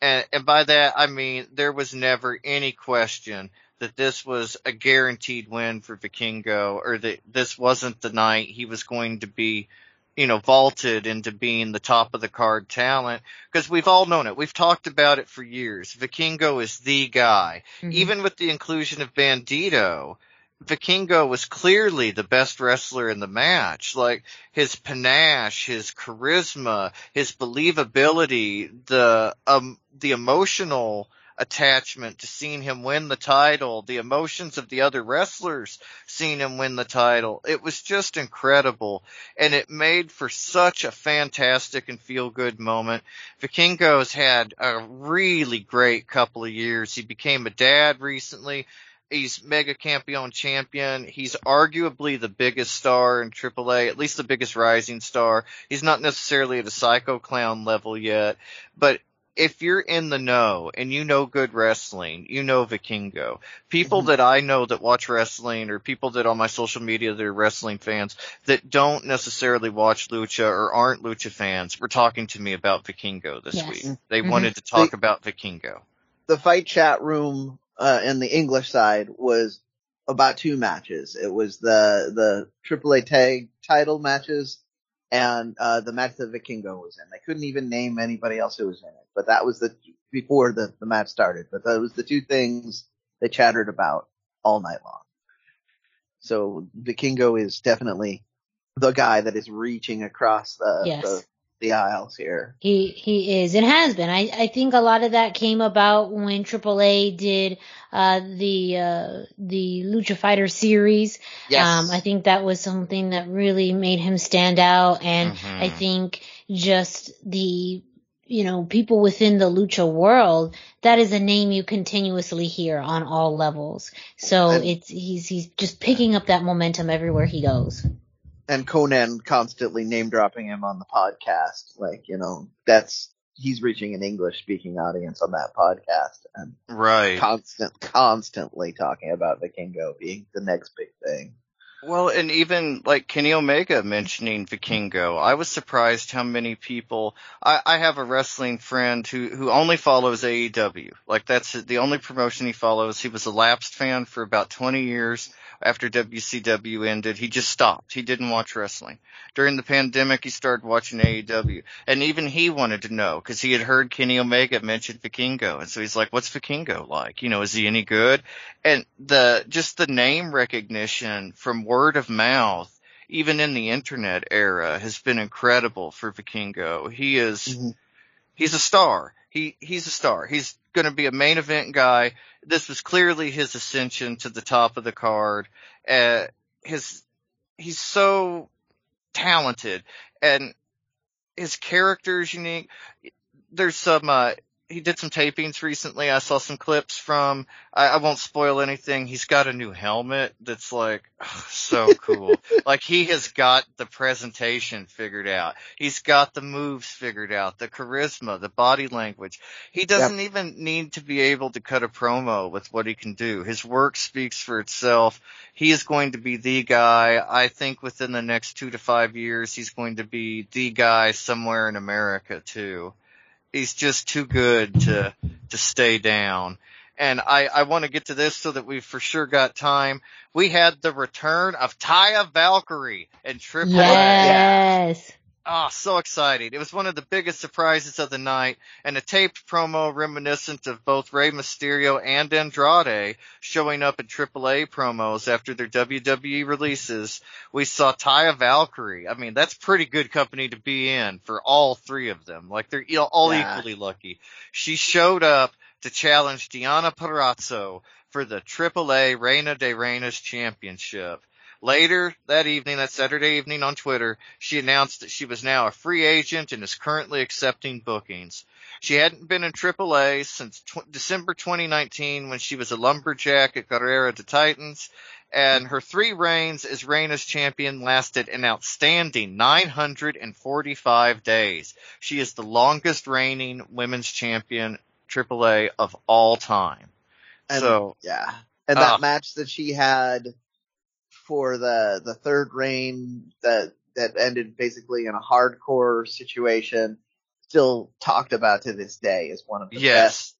And, and by that, I mean there was never any question that this was a guaranteed win for Vikingo or that this wasn't the night he was going to be, you know, vaulted into being the top of the card talent because we've all known it. We've talked about it for years. Vikingo is the guy. Mhm. Even with the inclusion of Bandito, Vikingo was clearly the best wrestler in the match. Like his panache, his charisma, his believability, the um the emotional attachment to seeing him win the title, the emotions of the other wrestlers seeing him win the title. It was just incredible and it made for such a fantastic and feel good moment. Vikingo's had a really great couple of years. He became a dad recently. He's Mega Campeon champion. He's arguably the biggest star in AAA, at least the biggest rising star. He's not necessarily at a Psycho Clown level yet, but if you're in the know and you know good wrestling, you know Vikingo. People Mm-hmm. that I know that watch wrestling or people that on my social media that are wrestling fans that don't necessarily watch Lucha or aren't Lucha fans were talking to me about Vikingo this Yes. week. They Mhm. wanted to talk They- about Vikingo. the FITE chat room uh, in the English side was about two matches. It was the the AAA tag title matches and uh, the match that Vikingo was in. They couldn't even name anybody else who was in it, but that was the before the the match started. But that was the two things they chattered about all night long. So Vikingo is definitely the guy that is reaching across the Yes. the, the aisles here. He he is and has been. I I think a lot of that came about when AAA did uh the uh the Lucha Fighter series. Yes. Um I think that was something that really made him stand out and Mhm. I think just the you know people within the lucha world that is a name you continuously hear on all levels. So And- it's he's he's just picking up that momentum everywhere he goes. And Konnan constantly name dropping him on the podcast. Like, you know, that's, he's reaching an English speaking audience on that podcast and Right. constant, constantly talking about Vikingo being the next big thing. Well, and even like Kenny Omega mentioning Vikingo, I was surprised how many people. I, I have a wrestling friend who who only follows AEW. Like that's the only promotion he follows. He was a lapsed fan for about 20 years. After WCW ended, he just stopped. He didn't watch wrestling. During the pandemic, he started watching AEW, and even he wanted to know because he had heard Kenny Omega mention Vikingo, and so he's like, "What's Vikingo like? You know, is he any good?" and the just the name recognition from word of mouth even in the internet era has been incredible for Vikingo. He is Mhm. he's a star. He he's a star. He's going to be a main event guy. This was clearly his ascension to the top of the card. Uh his he's so talented and his character is unique. There's some uh he did some tapings recently. I saw some clips from. I, I won't spoil anything. He's got a new helmet that's like so cool. like he has got the presentation figured out. He's got the moves figured out, the charisma, the body language. He doesn't even need to be able to cut a promo with what he can do. His work speaks for itself. He is going to be the guy. I think within the next two to five years, he's going to be the guy somewhere in America too he's just too good to to stay down. And I, I want to get to this so that we've for sure got time. We had the return of Taya Valkyrie and Triple A. Yes. Oh, so exciting. It was one of the biggest surprises of the night and a taped promo reminiscent of both Rey Mysterio and Andrade showing up in AAA promos after their WWE releases. We saw Taya Valkyrie. I mean, that's pretty good company to be in for all three of them. Like they're all Yeah. equally lucky. She showed up to challenge Deonna Purrazzo for the AAA Reina de Reinas championship. Later that evening, that Saturday evening on Twitter, she announced that she was now a free agent and is currently accepting bookings. She hadn't been in AAA since tw- December 2019 when she was a lumberjack at Guerrera de Titans, and her three reigns as Reina's champion lasted an outstanding 945 days. She is the longest reigning women's champion AAA of all time. And, so, yeah. And that Ah. match that she had for the, the third reign that, that ended basically in a hardcore situation, still talked about to this day as one of the yes. best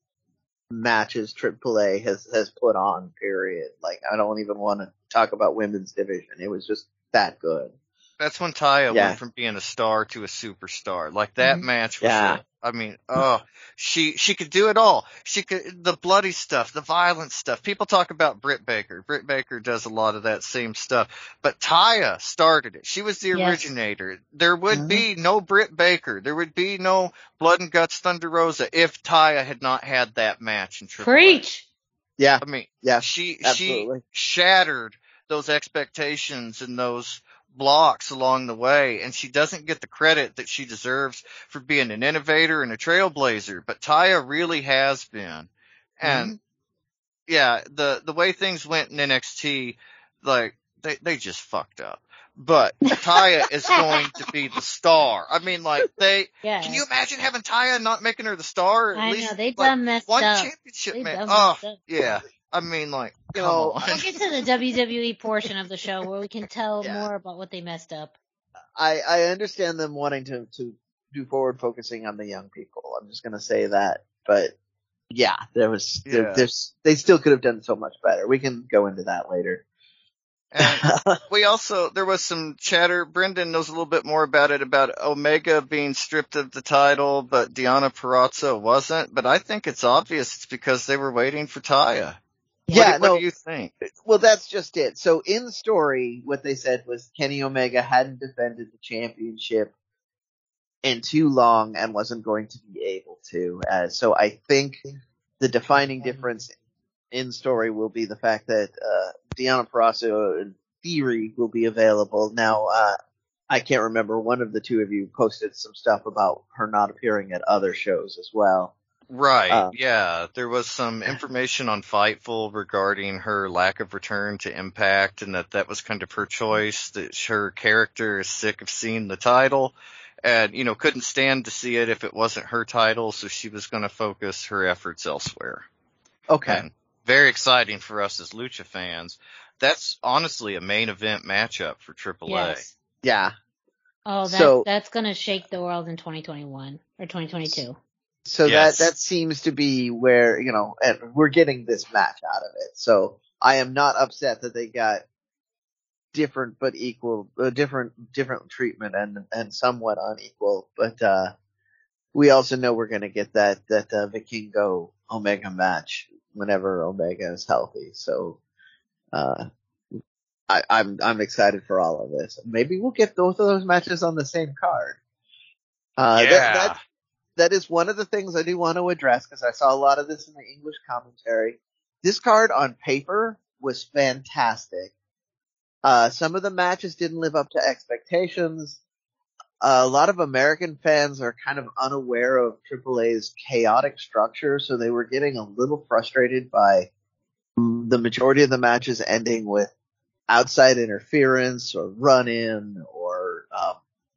matches AAA has, has put on, period. Like, I don't even want to talk about women's division. It was just that good. That's when Taya Yeah. went from being a star to a superstar. Like that Mhm. match was Yeah. it. I mean, oh, she she could do it all. She could the bloody stuff, the violent stuff. People talk about Britt Baker. Britt Baker does a lot of that same stuff. But Taya started it. She was the Yes. originator. There would Mhm. be no Britt Baker. There would be no Blood and Guts Thunder Rosa if Taya had not had that match in Triple A. Preach. Yeah. I mean, Yeah. she absolutely. she shattered those expectations and those blocks along the way and she doesn't get the credit that she deserves for being an innovator and a trailblazer but Taya really has been and mm-hmm. yeah the the way things went in NXT like they they just fucked up but Taya is going to be the star. I mean, like they. Yeah. Can you imagine having Taya and not making her the star? At I least, know they like, done messed one up. championship They man. Oh, yeah. I mean, like, You come know, on. We'll get to the WWE portion of the show where we can tell Yeah. more about what they messed up. I, I understand them wanting to, to do forward focusing on the young people. I'm just gonna say that. But yeah, there was, there, Yeah. there's, they still could have done so much better. We can go into that later. And we also there was some chatter. Brendan knows a little bit more about it about Omega being stripped of the title, but Deonna Purrazzo wasn't. But I think it's obvious it's because they were waiting for Taya. Yeah, what, no, what do you think? well, that's just it. So in the story, what they said was Kenny Omega hadn't defended the championship in too long and wasn't going to be able to. Uh, so I think the defining difference in story will be the fact that uh, Deonna Purrazzo, in theory, will be available. Now, uh, I can't remember. One of the two of you posted some stuff about her not appearing at other shows as well. Right. Uh, yeah. There was some information on Fightful regarding her lack of return to Impact and that that was kind of her choice, that her character is sick of seeing the title and, you know, couldn't stand to see it if it wasn't her title, so she was going to focus her efforts elsewhere. Okay. And very exciting for us as Lucha fans. That's honestly a main event matchup for AAA. Yes. Yeah. Oh, that, So- that's gonna shake the world in 2021 or 2022. So Yes. that that seems to be where you know, and we're getting this match out of it. So I am not upset that they got different but equal, uh, different different treatment and and somewhat unequal. But uh we also know we're going to get that that uh, Vikingo Omega match whenever Omega is healthy. So uh I, I'm I'm excited for all of this. Maybe we'll get both of those matches on the same card. Uh, yeah. that, that is one of the things I do want to address because I saw a lot of this in the English commentary. This card on paper was fantastic. Uh, some of the matches didn't live up to expectations. a lot of American fans are kind of unaware of AAA's chaotic structure, so they were getting a little frustrated by the majority of the matches ending with outside interference or run in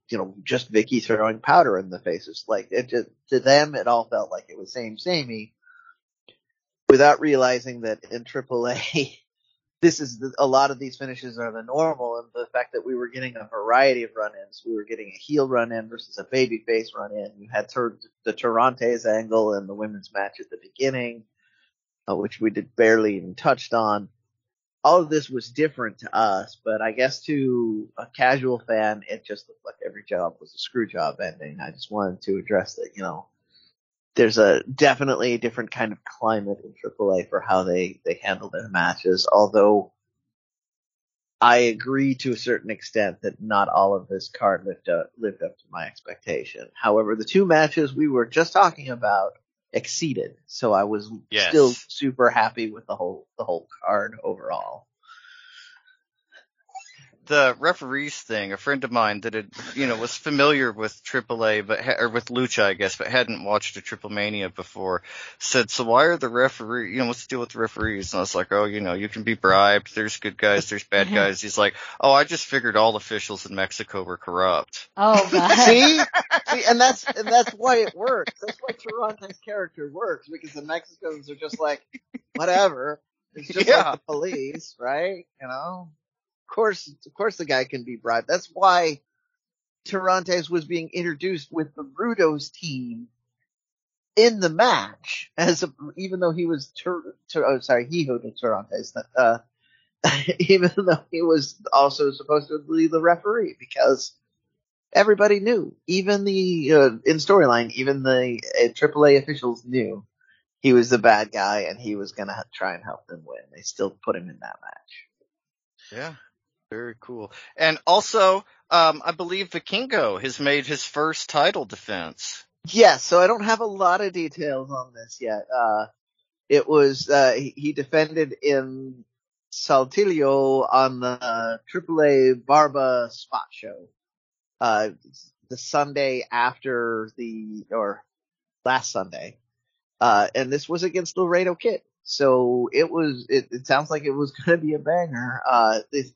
you know, just Vicky throwing powder in the faces. Like it just, to them, it all felt like it was same samey without realizing that in AAA, this is the, a lot of these finishes are the normal and the fact that we were getting a variety of run-ins. We were getting a heel run-in versus a babyface run-in. You had tur- the Tirantes angle in the women's match at the beginning, uh, which we did barely even touched on all of this was different to us, but I guess to a casual fan, it just looked like every job was a screw job ending. I just wanted to address that, you know, there's a definitely a different kind of climate in AAA for how they, they handle their matches, although I agree to a certain extent that not all of this card lived up, lived up to my expectation. However, the two matches we were just talking about exceeded. So I was Yes. still super happy with the whole the whole card overall. The referees thing, a friend of mine that had, you know, was familiar with AAA, but ha- or with Lucha, I guess, but hadn't watched a Triple Mania before, said, "So why are the referee? You know, what's the deal with the referees?" And I was like, "Oh, you know, you can be bribed. There's good guys, there's bad mm-hmm. guys." He's like, "Oh, I just figured all officials in Mexico were corrupt." Oh god. See, see, and that's and that's why it works. That's why Toronto's character works because the Mexicans are just like, whatever. It's just Yeah. like the police, right? You know, of course, of course, the guy can be bribed. That's why Tirantes was being introduced with the Rudos team in the match, as a, even though he was Tur- Tur- oh, sorry, Hijo de Tirantes, uh, even though he was also supposed to be the referee because everybody knew, even the uh, in storyline, even the uh, AAA officials knew he was the bad guy and he was gonna try and help them win. They still put him in that match. Yeah. Very cool. And also, um, I believe Vikingo has made his first title defense. Yes, so I don't have a lot of details on this yet. Uh, it was, uh, he, defended in Saltillo on the AAA Barba spot show. Uh, the Sunday after the, or last Sunday. Uh, and this was against Laredo Kid. So it was, it, it sounds like it was going to be a banger. Uh, this,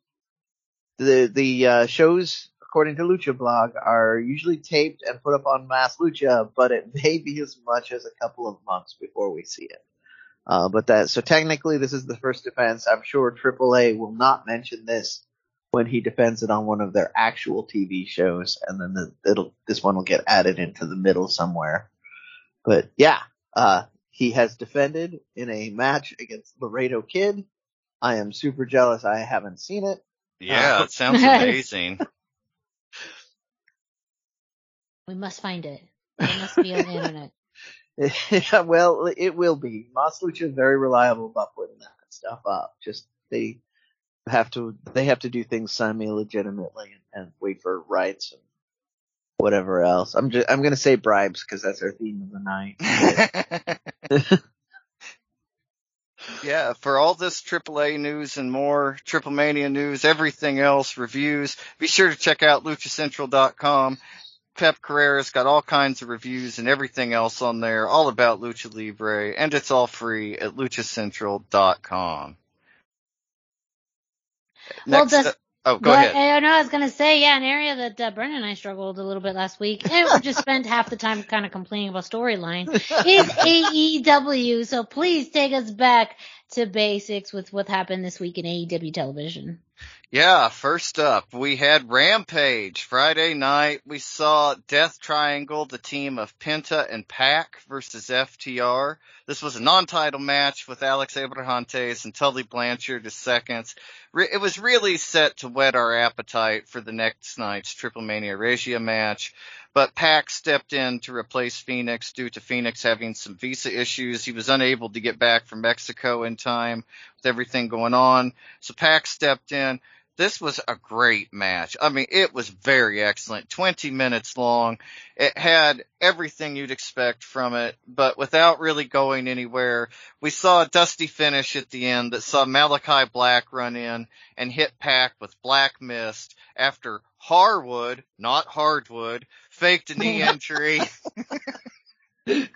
the the uh, shows, according to Lucha Blog, are usually taped and put up on Mas Lucha, but it may be as much as a couple of months before we see it. Uh, but that so technically this is the first defense. I'm sure AAA will not mention this when he defends it on one of their actual TV shows, and then the, it'll this one will get added into the middle somewhere. But yeah, uh, he has defended in a match against Laredo Kid. I am super jealous. I haven't seen it. Yeah, Uh, it sounds amazing. We must find it. It must be on the internet. yeah, well, it will be. Mas Lucha is very reliable about putting that stuff up. Just they have to they have to do things semi legitimately and, and wait for rights and whatever else. I'm just I'm gonna say bribes because that's our theme of the night. Yeah, for all this AAA news and more, Triple Mania news, everything else, reviews, be sure to check out luchacentral.com. Pep Carrera's got all kinds of reviews and everything else on there, all about Lucha Libre, and it's all free at luchacentral.com. Well, Next, does- uh, oh, go but, ahead. uh, no, I was gonna say, yeah, an area that uh, Brennan and I struggled a little bit last week, and we just spent half the time kind of complaining about storyline, is AEW. So please take us back to basics with what happened this week in AEW television. Yeah, first up, we had Rampage. Friday night, we saw Death Triangle, the team of Penta and Pac versus FTR. This was a non-title match with Alex Abrahantes and Tully Blanchard as seconds. It was really set to whet our appetite for the next night's Triple Mania Regia match. But Pac stepped in to replace Fénix due to Fénix having some visa issues. He was unable to get back from Mexico in time with everything going on. So Pac stepped in. This was a great match. I mean, it was very excellent. 20 minutes long. It had everything you'd expect from it, but without really going anywhere. We saw a dusty finish at the end that saw Malachi Black run in and hit Pac with Black Mist after Harwood, not Hardwood, faked a knee injury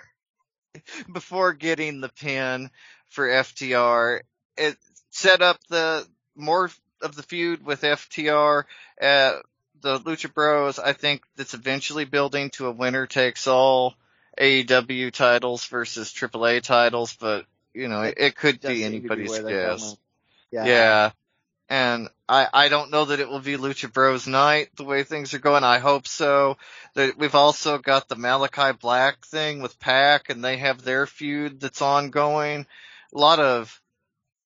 before getting the pin for FTR. It set up the more of the feud with FTR. Uh, the Lucha Bros, I think that's eventually building to a winner takes all AEW titles versus AAA titles, but you know, it, it could be anybody's guess. Yeah. Yeah. And I, I don't know that it will be Lucha Bros night the way things are going. I hope so. That we've also got the Malachi Black thing with Pac and they have their feud that's ongoing. A lot of,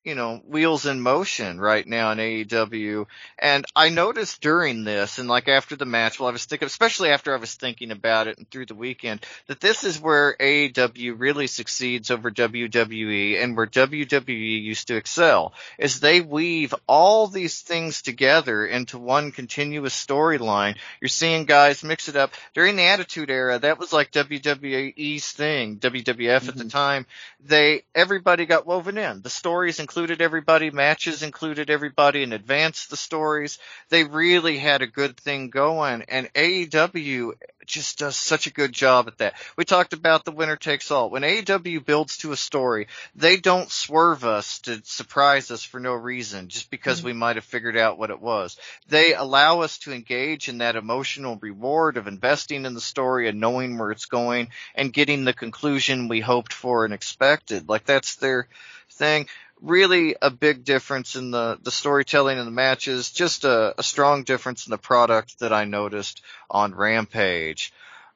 you know, wheels in motion right now in AEW. And I noticed during this and like after the match, well, I was thinking, especially after I was thinking about it and through the weekend, that this is where AEW really succeeds over WWE and where WWE used to excel is they weave all these things together into one continuous storyline. You're seeing guys mix it up. During the Attitude Era, that was like WWE's thing, WWF at the mm-hmm. time. They, everybody got woven in. The stories included everybody, matches included everybody and advanced the stories. They really had a good thing going and AEW just does such a good job at that. We talked about the winner takes all. When AEW builds to a story, they don't swerve us to surprise us for no reason just because mm-hmm. we might have figured out what it was. They allow us to engage in that emotional reward of investing in the story and knowing where it's going and getting the conclusion we hoped for and expected. Like that's their thing. Really a big difference in the, the storytelling and the matches, just a, a strong difference in the product that I noticed on Rampage.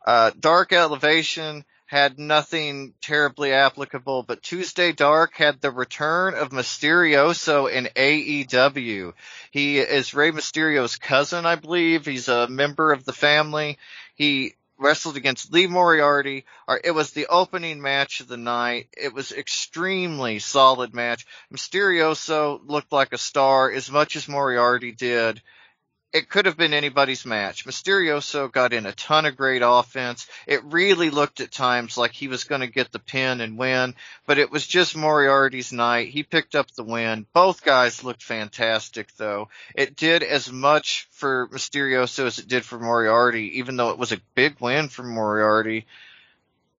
Uh, Dark Elevation had nothing terribly applicable, but Tuesday Dark had the return of Mysterioso in AEW. He is Rey Mysterio's cousin, I believe. He's a member of the family. He wrestled against Lee Moriarty. It was the opening match of the night. It was extremely solid match. Mysterioso looked like a star as much as Moriarty did it could have been anybody's match. Mysterioso got in a ton of great offense. It really looked at times like he was going to get the pin and win, but it was just Moriarty's night. He picked up the win. Both guys looked fantastic though. It did as much for Mysterioso as it did for Moriarty, even though it was a big win for Moriarty.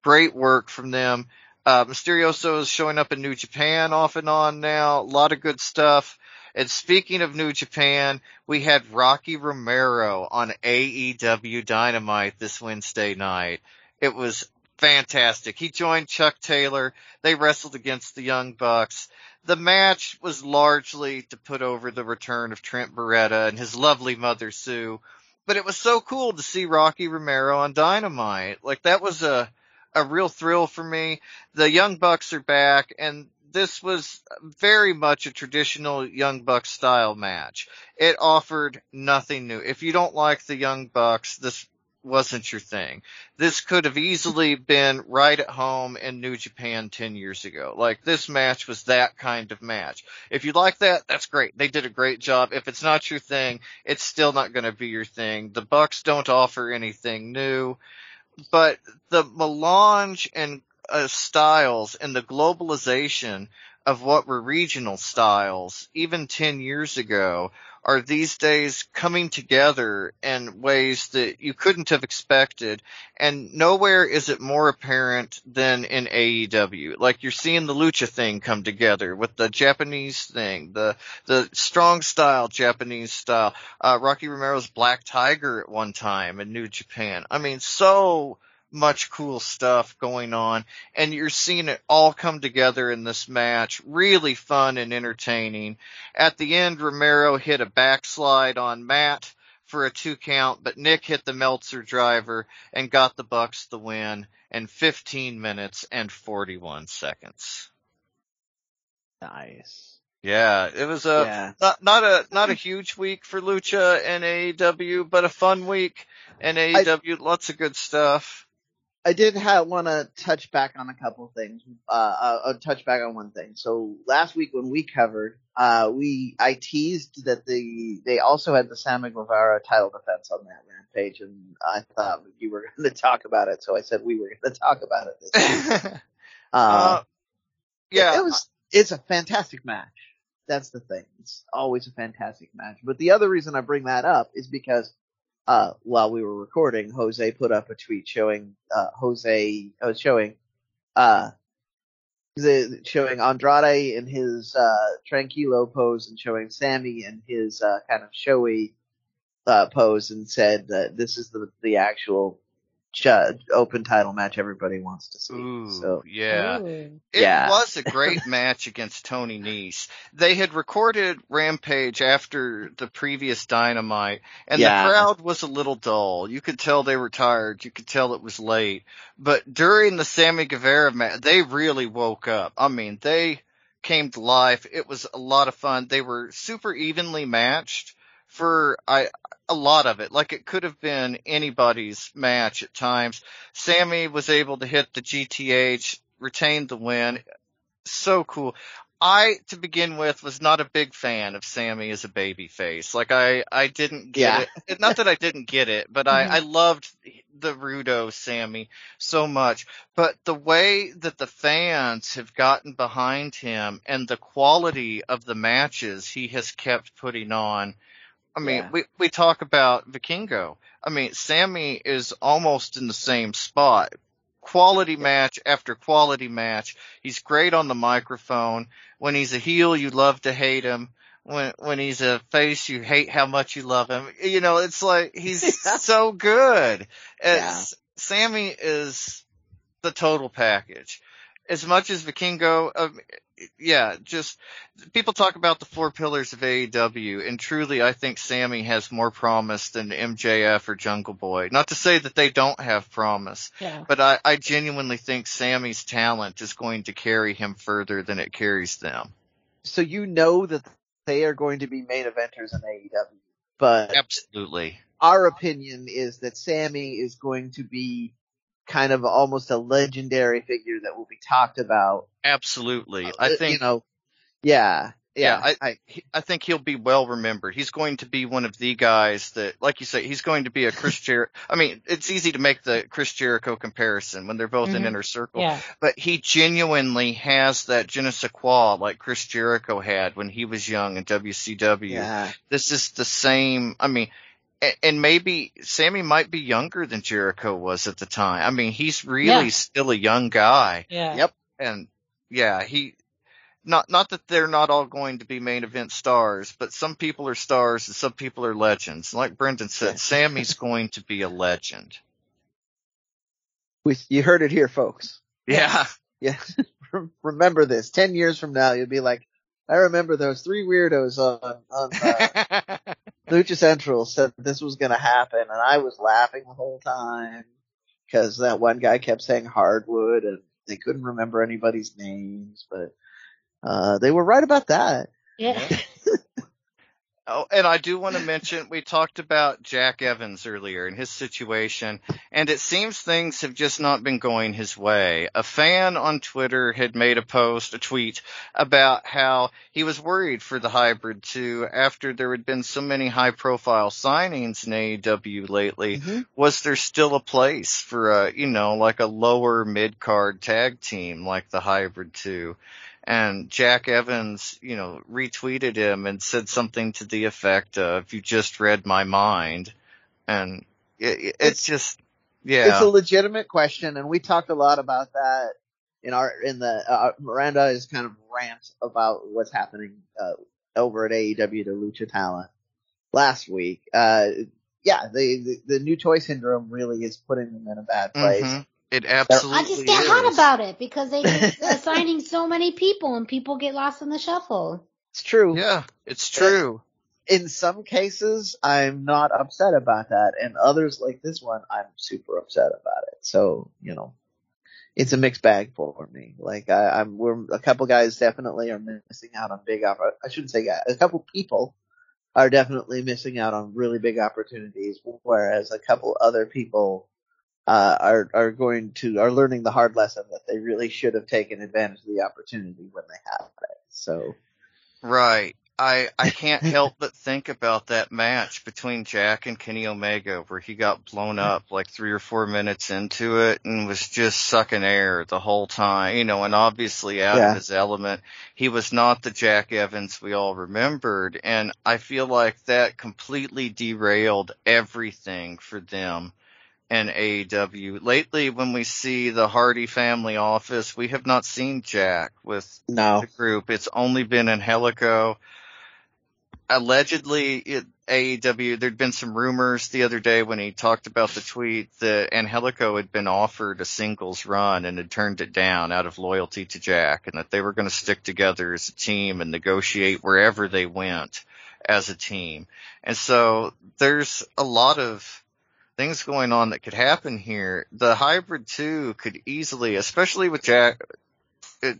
Great work from them. Uh, Mysterioso is showing up in New Japan off and on now. A lot of good stuff And speaking of New Japan, we had Rocky Romero on AEW Dynamite this Wednesday night. It was fantastic. He joined Chuck Taylor. They wrestled against the Young Bucks. The match was largely to put over the return of Trent Beretta and his lovely mother Sue. But it was so cool to see Rocky Romero on Dynamite. Like that was a, a real thrill for me. The Young Bucks are back and this was very much a traditional Young Bucks style match. It offered nothing new. If you don't like the Young Bucks, this wasn't your thing. This could have easily been right at home in New Japan 10 years ago. Like this match was that kind of match. If you like that, that's great. They did a great job. If it's not your thing, it's still not going to be your thing. The Bucks don't offer anything new, but the melange and styles and the globalization of what were regional styles even 10 years ago are these days coming together in ways that you couldn't have expected. And nowhere is it more apparent than in AEW. Like you're seeing the lucha thing come together with the Japanese thing, the, the strong style Japanese style, uh, Rocky Romero's Black Tiger at one time in New Japan. I mean, so, much cool stuff going on and you're seeing it all come together in this match. Really fun and entertaining. At the end, Romero hit a backslide on Matt for a two count, but Nick hit the Meltzer driver and got the Bucks the win in 15 minutes and 41 seconds. Nice. Yeah, it was a Yeah. not not a not a huge week for Lucha and AEW, but a fun week. And AEW, lots of good stuff. I did want to touch back on a couple things. Uh, uh, uh, touch back on one thing. So last week when we covered, uh, we I teased that the they also had the Sammy Guevara title defense on that rampage, and I thought you were going to talk about it, so I said we were going to talk about it. This week. Uh, uh, yeah, it, it was. It's a fantastic match. That's the thing. It's always a fantastic match. But the other reason I bring that up is because uh, while we were recording, Jose put up a tweet showing uh, Jose uh, showing uh, the showing Andrade in his uh, tranquilo pose and showing Sammy in his uh, kind of showy uh, pose and said that this is the the actual ch- open title match everybody wants to see. Ooh, so yeah. Ooh. It Yeah. was a great match against Tony Nese. They had recorded Rampage after the previous Dynamite, and Yeah. the crowd was a little dull. You could tell they were tired. You could tell it was late. But during the Sammy Guevara match, they really woke up. I mean, they came to life. It was a lot of fun. They were super evenly matched for I a lot of it. Like it could have been anybody's match at times. Sammy was able to hit the GTH, retained the win. So cool. I, to begin with, was not a big fan of Sammy as a baby face. Like I, I didn't get Yeah. it. Not that I didn't get it, but I, mm-hmm. I loved the Rudo Sammy so much. But the way that the fans have gotten behind him and the quality of the matches he has kept putting on, I mean, Yeah. we, we talk about Vikingo. I mean, Sammy is almost in the same spot. Quality match after quality match. He's great on the microphone. When he's a heel, you love to hate him. When, when he's a face, you hate how much you love him. You know, it's like, he's so good. It's, Sammy is the total package. As much as Vikingo, um, yeah, just people talk about the four pillars of AEW, and truly, I think Sammy has more promise than MJF or Jungle Boy. Not to say that they don't have promise, Yeah. but I, I genuinely think Sammy's talent is going to carry him further than it carries them. so you know that they are going to be main eventers in AEW, but Absolutely. our opinion is that Sammy is going to be kind of almost a legendary figure that will be talked about. Absolutely. Uh, I think you know, yeah, yeah. Yeah, I, he- I think he'll be well remembered. He's going to be one of the guys that, like you say, he's going to be a Chris Jericho. I mean, it's easy to make the Chris Jericho comparison when they're both in Mhm. inner circle, Yeah. but he genuinely has that je ne sais quoi like Chris Jericho had when he was young in WCW. yeah, This is the same. I mean, a- and maybe Sammy might be younger than Jericho was at the time. I mean, he's really Yeah. still a young guy Yeah. Yep. and yeah, he not not that they're not all going to be main event stars, but some people are stars and some people are legends. Like Brendan said, Sammy's going to be a legend. We, you heard it here, folks. Yeah. Yeah. remember this. Ten years from now, you'll be like, I remember those three weirdos on, on uh, Lucha Central said this was going to happen, and I was laughing the whole time because that one guy kept saying hardwood, and they couldn't remember anybody's names, but uh, they were right about that. Yeah. Oh, and I do want to mention we talked about Jack Evans earlier and his situation, and it seems things have just not been going his way. A fan on Twitter had made a post, a tweet about how he was worried for the hybrid two after there had been so many high profile signings in AEW lately. Mm-hmm. Was there still a place for a, you know, like a lower mid card tag team like the hybrid two? And Jack Evans, you know, retweeted him and said something to the effect of, you just read my mind. And it, it's, it's just, yeah. It's a legitimate question and we talked a lot about that in our, in the, uh, Miranda is kind of rant about what's happening, uh, over at AEW to Lucha Talent last week. Uh, yeah, the, the, the new toy syndrome really is putting them in a bad place. Mm-hmm. It absolutely I just get is. hot about it because they are assigning so many people and people get lost in the shuffle. It's true. Yeah, it's true. In some cases, I'm not upset about that, and others like this one, I'm super upset about it. So, you know, it's a mixed bag for me. Like I, I'm, we're a couple guys definitely are missing out on big oppor- I shouldn't say guys. A couple people are definitely missing out on really big opportunities, whereas a couple other people uh, are are going to are learning the hard lesson that they really should have taken advantage of the opportunity when they had it. So, right. I I can't help but think about that match between Jack and Kenny Omega where he got blown up like three or four minutes into it and was just sucking air the whole time, you know, and obviously out Yeah. of his element. He was not the Jack Evans we all remembered, and I feel like that completely derailed everything for them and AEW. Lately, when we see the Hardy family office, we have not seen Jack with no. the group. It's only been in Angelico. Allegedly, it, AEW, there'd been some rumors the other day when he talked about the tweet that Angelico had been offered a singles run and had turned it down out of loyalty to Jack and that they were going to stick together as a team and negotiate wherever they went as a team. And so there's a lot of things going on that could happen here. The hybrid two could easily, especially with Jack, it,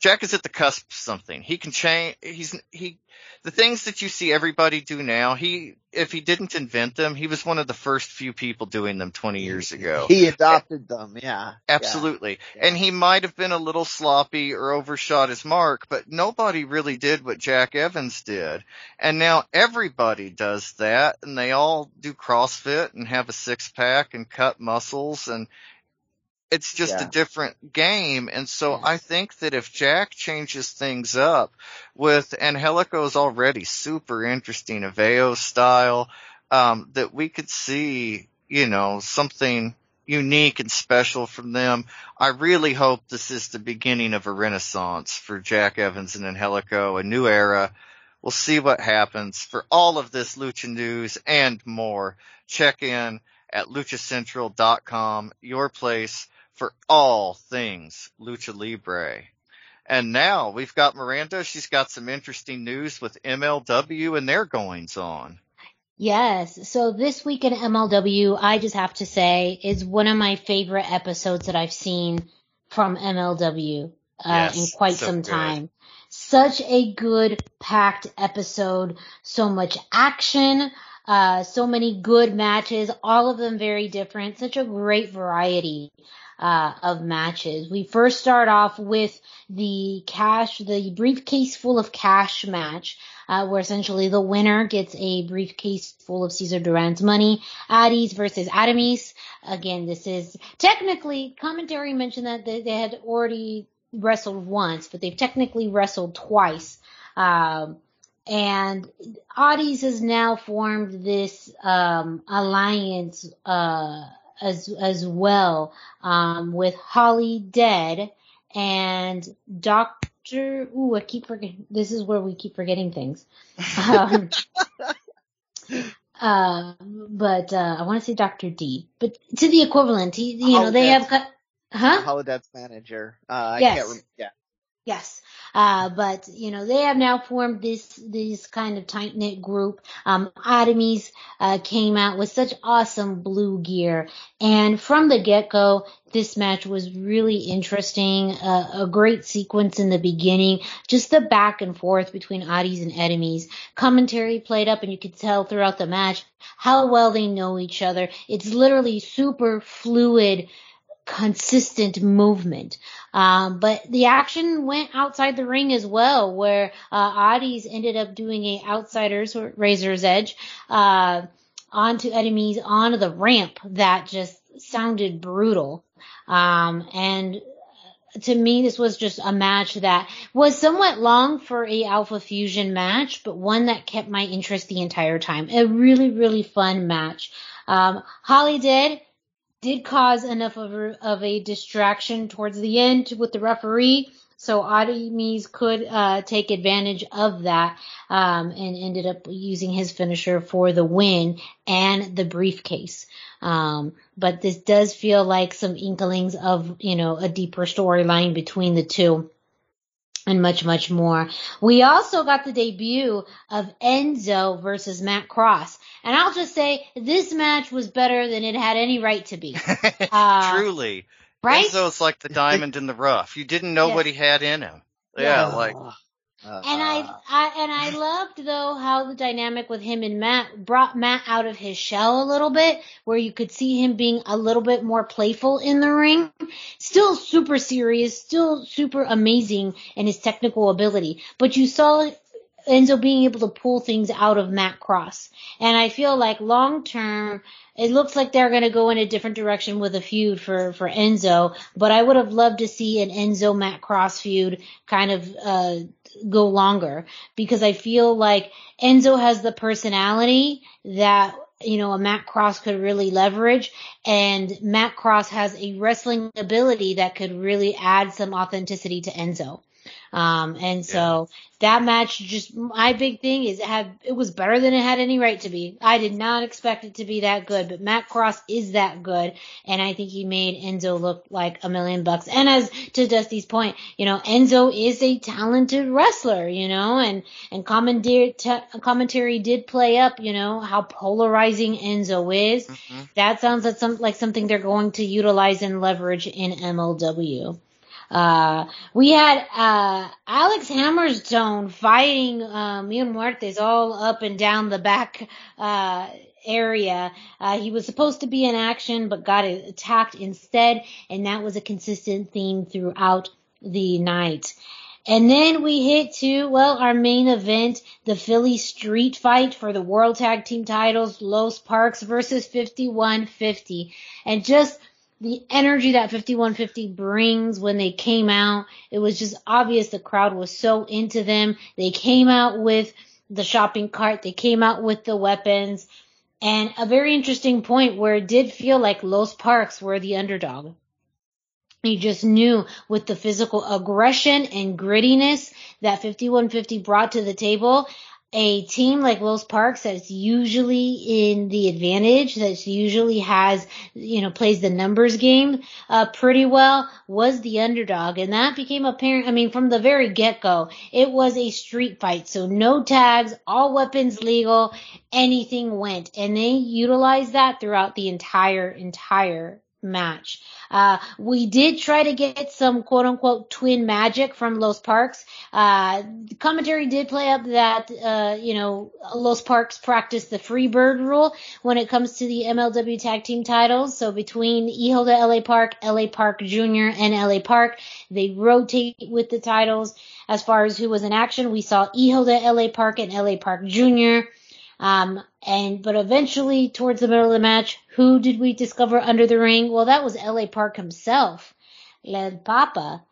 Jack is at the cusp of something. He can change. He's he. The things that you see everybody do now, he if he didn't invent them, he was one of the first few people doing them 20 years ago. He adopted them, yeah. Absolutely. And he might have been a little sloppy or overshot his mark, but nobody really did what Jack Evans did. And now everybody does that and they all do CrossFit and have a six pack and cut muscles and it's just Yeah. a different game. And so I think that if Jack changes things up with Angelico's already super interesting Aveo style, um, that we could see, you know, something unique and special from them. I really hope this is the beginning of a renaissance for Jack Evans and Angelico, a new era. We'll see what happens. For all of this Lucha news and more, check in at luchacentral.com, your place for all things Lucha Libre. And now we've got Miranda. She's got some interesting news with MLW and their goings on. Yes. So this week in MLW, I just have to say, is one of my favorite episodes that I've seen from MLW uh, Yes, in quite so some good. time. Such a good packed episode. So much action. Uh, so many good matches. All of them very different. Such a great variety uh, of matches. We first start off with the cash, the briefcase full of cash match, uh, where essentially the winner gets a briefcase full of Cesar Duran's money. Arez versus Aramis. Again, this is technically commentary mentioned that they, they had already wrestled once, but they've technically wrestled twice. Um, and Arez has now formed this um, alliance uh, as as well um, with Holidead and Doctor. Ooh, I keep forgetting. This is where we keep forgetting things. Um, uh, but uh, I want to say Doctor D, but to the equivalent. He, you know, they have. Huh? Holidead's manager. Uh, Yes. I can't yeah. Yes. Uh, but you know they have now formed this this kind of tight knit group. Um, uh, came out with such awesome blue gear, and from the get go, this match was really interesting. Uh, a great sequence in the beginning, just the back and forth between Arez and Aramis. Commentary played up, and you could tell throughout the match how well they know each other. It's literally super fluid consistent movement. Um, but the action went outside the ring as well, where uh, ended up doing a outsiders or razor's edge uh, onto Aramis onto the ramp that just sounded brutal. Um, and to me, this was just a match that was somewhat long for a Alpha Fusion match, but one that kept my interest the entire time. A really, really fun match. Um, Holidead did cause enough of a, of a distraction towards the end with the referee. So Artemis could uh, take advantage of that um, and ended up using his finisher for the win and the briefcase. Um, but this does feel like some inklings of you know a deeper storyline between the two and much, much more. We also got the debut of Enzo versus Matt Cross. And I'll just say this match was better than it had any right to be. Uh, Truly. right? Enzo's like the diamond in the rough. You didn't know Yeah. what he had in him. Yeah, Yeah. like And I, uh-huh. I and I loved though how the dynamic with him and Matt brought Matt out of his shell a little bit, where you could see him being a little bit more playful in the ring. Still super serious, still super amazing in his technical ability, but you saw Enzo being able to pull things out of Matt Cross. And I feel like long term, it looks like they're going to go in a different direction with a feud for, for Enzo, but I would have loved to see an Enzo Matt Cross feud kind of, uh, go longer because I feel like Enzo has the personality that you know, a Matt Cross could really leverage and Matt Cross has a wrestling ability that could really add some authenticity to Enzo. Um, and so that match just, my big thing is it had, it was better than it had any right to be. I did not expect it to be that good, but Matt Cross is that good. And I think he made Enzo look like a million bucks. And as to Dusty's point, you know, Enzo is a talented wrestler, you know, and, and commentary, t- commentary did play up, you know, how polarizing Enzo is. That sounds like some, like something they're going to utilize and leverage in MLW. Uh, we had, uh, Alex Hammerstone fighting, uh, Mil Muertes all up and down the back, uh, area. Uh, he was supposed to be in action, but got attacked instead, and that was a consistent theme throughout the night. And then we hit to, well, our main event, the Philly street fight for the World Tag Team titles, Los Parks versus 5150. And just the energy that 5150 brings when they came out, it was just obvious the crowd was so into them. They came out with the shopping cart, they came out with the weapons, and a very interesting point where it did feel like Los Parks were the underdog. You just knew with the physical aggression and grittiness that 5150 brought to the table, a team like Los Parks that's usually in the advantage, that usually has, you know, plays the numbers game, uh, pretty well, was the underdog. And that became apparent, I mean, from the very get-go, it was a street fight. So no tags, all weapons legal, anything went. And they utilized that throughout the entire, entire match. Uh, we did try to get some quote unquote twin magic from Los Parks. Uh, commentary did play up that, uh, you know, Los Parks practiced the free bird rule when it comes to the MLW tag team titles. So between de LA Park, LA Park Jr., and LA Park, they rotate with the titles. As far as who was in action, we saw de LA Park and LA Park Jr., um, and, but eventually towards the middle of the match, who did we discover under the ring? Well, that was LA Park himself, El Papa.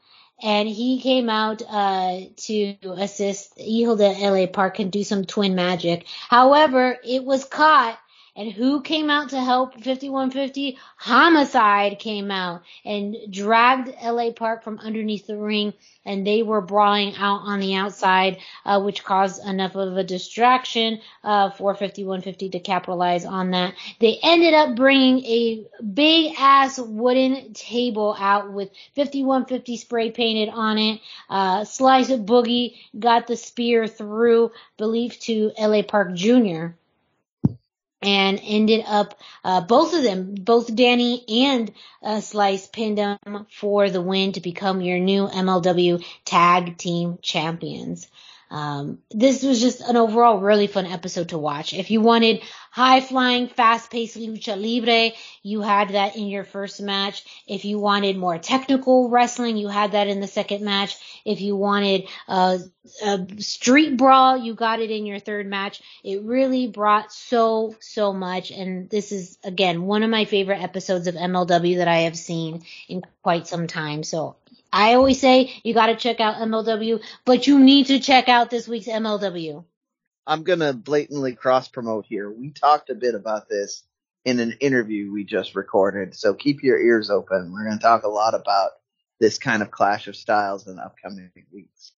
And he came out, uh, to assist Hijo de LA Park and do some twin magic. However, it was caught And who came out to help 5150? Homicide came out and dragged LA Park from underneath the ring and they were brawling out on the outside, uh, which caused enough of a distraction, uh, for 5150 to capitalize on that. They ended up bringing a big ass wooden table out with 5150 spray painted on it. Uh, Slice of Boogie got the spear through, believed to LA Park Jr and ended up uh, both of them, both Danny and uh, Slice pinned them for the win to become your new MLW Tag Team Champions. Um, this was just an overall really fun episode to watch. If you wanted high flying, fast paced lucha libre, you had that in your first match. If you wanted more technical wrestling, you had that in the second match. If you wanted a, a street brawl, you got it in your third match. It really brought so, so much. And this is again, one of my favorite episodes of MLW that I have seen in quite some time. So I always say you got to check out MLW, but you need to check out this week's MLW. I'm gonna blatantly cross promote here. We talked a bit about this in an interview we just recorded, so keep your ears open. We're gonna talk a lot about this kind of clash of styles in the upcoming weeks.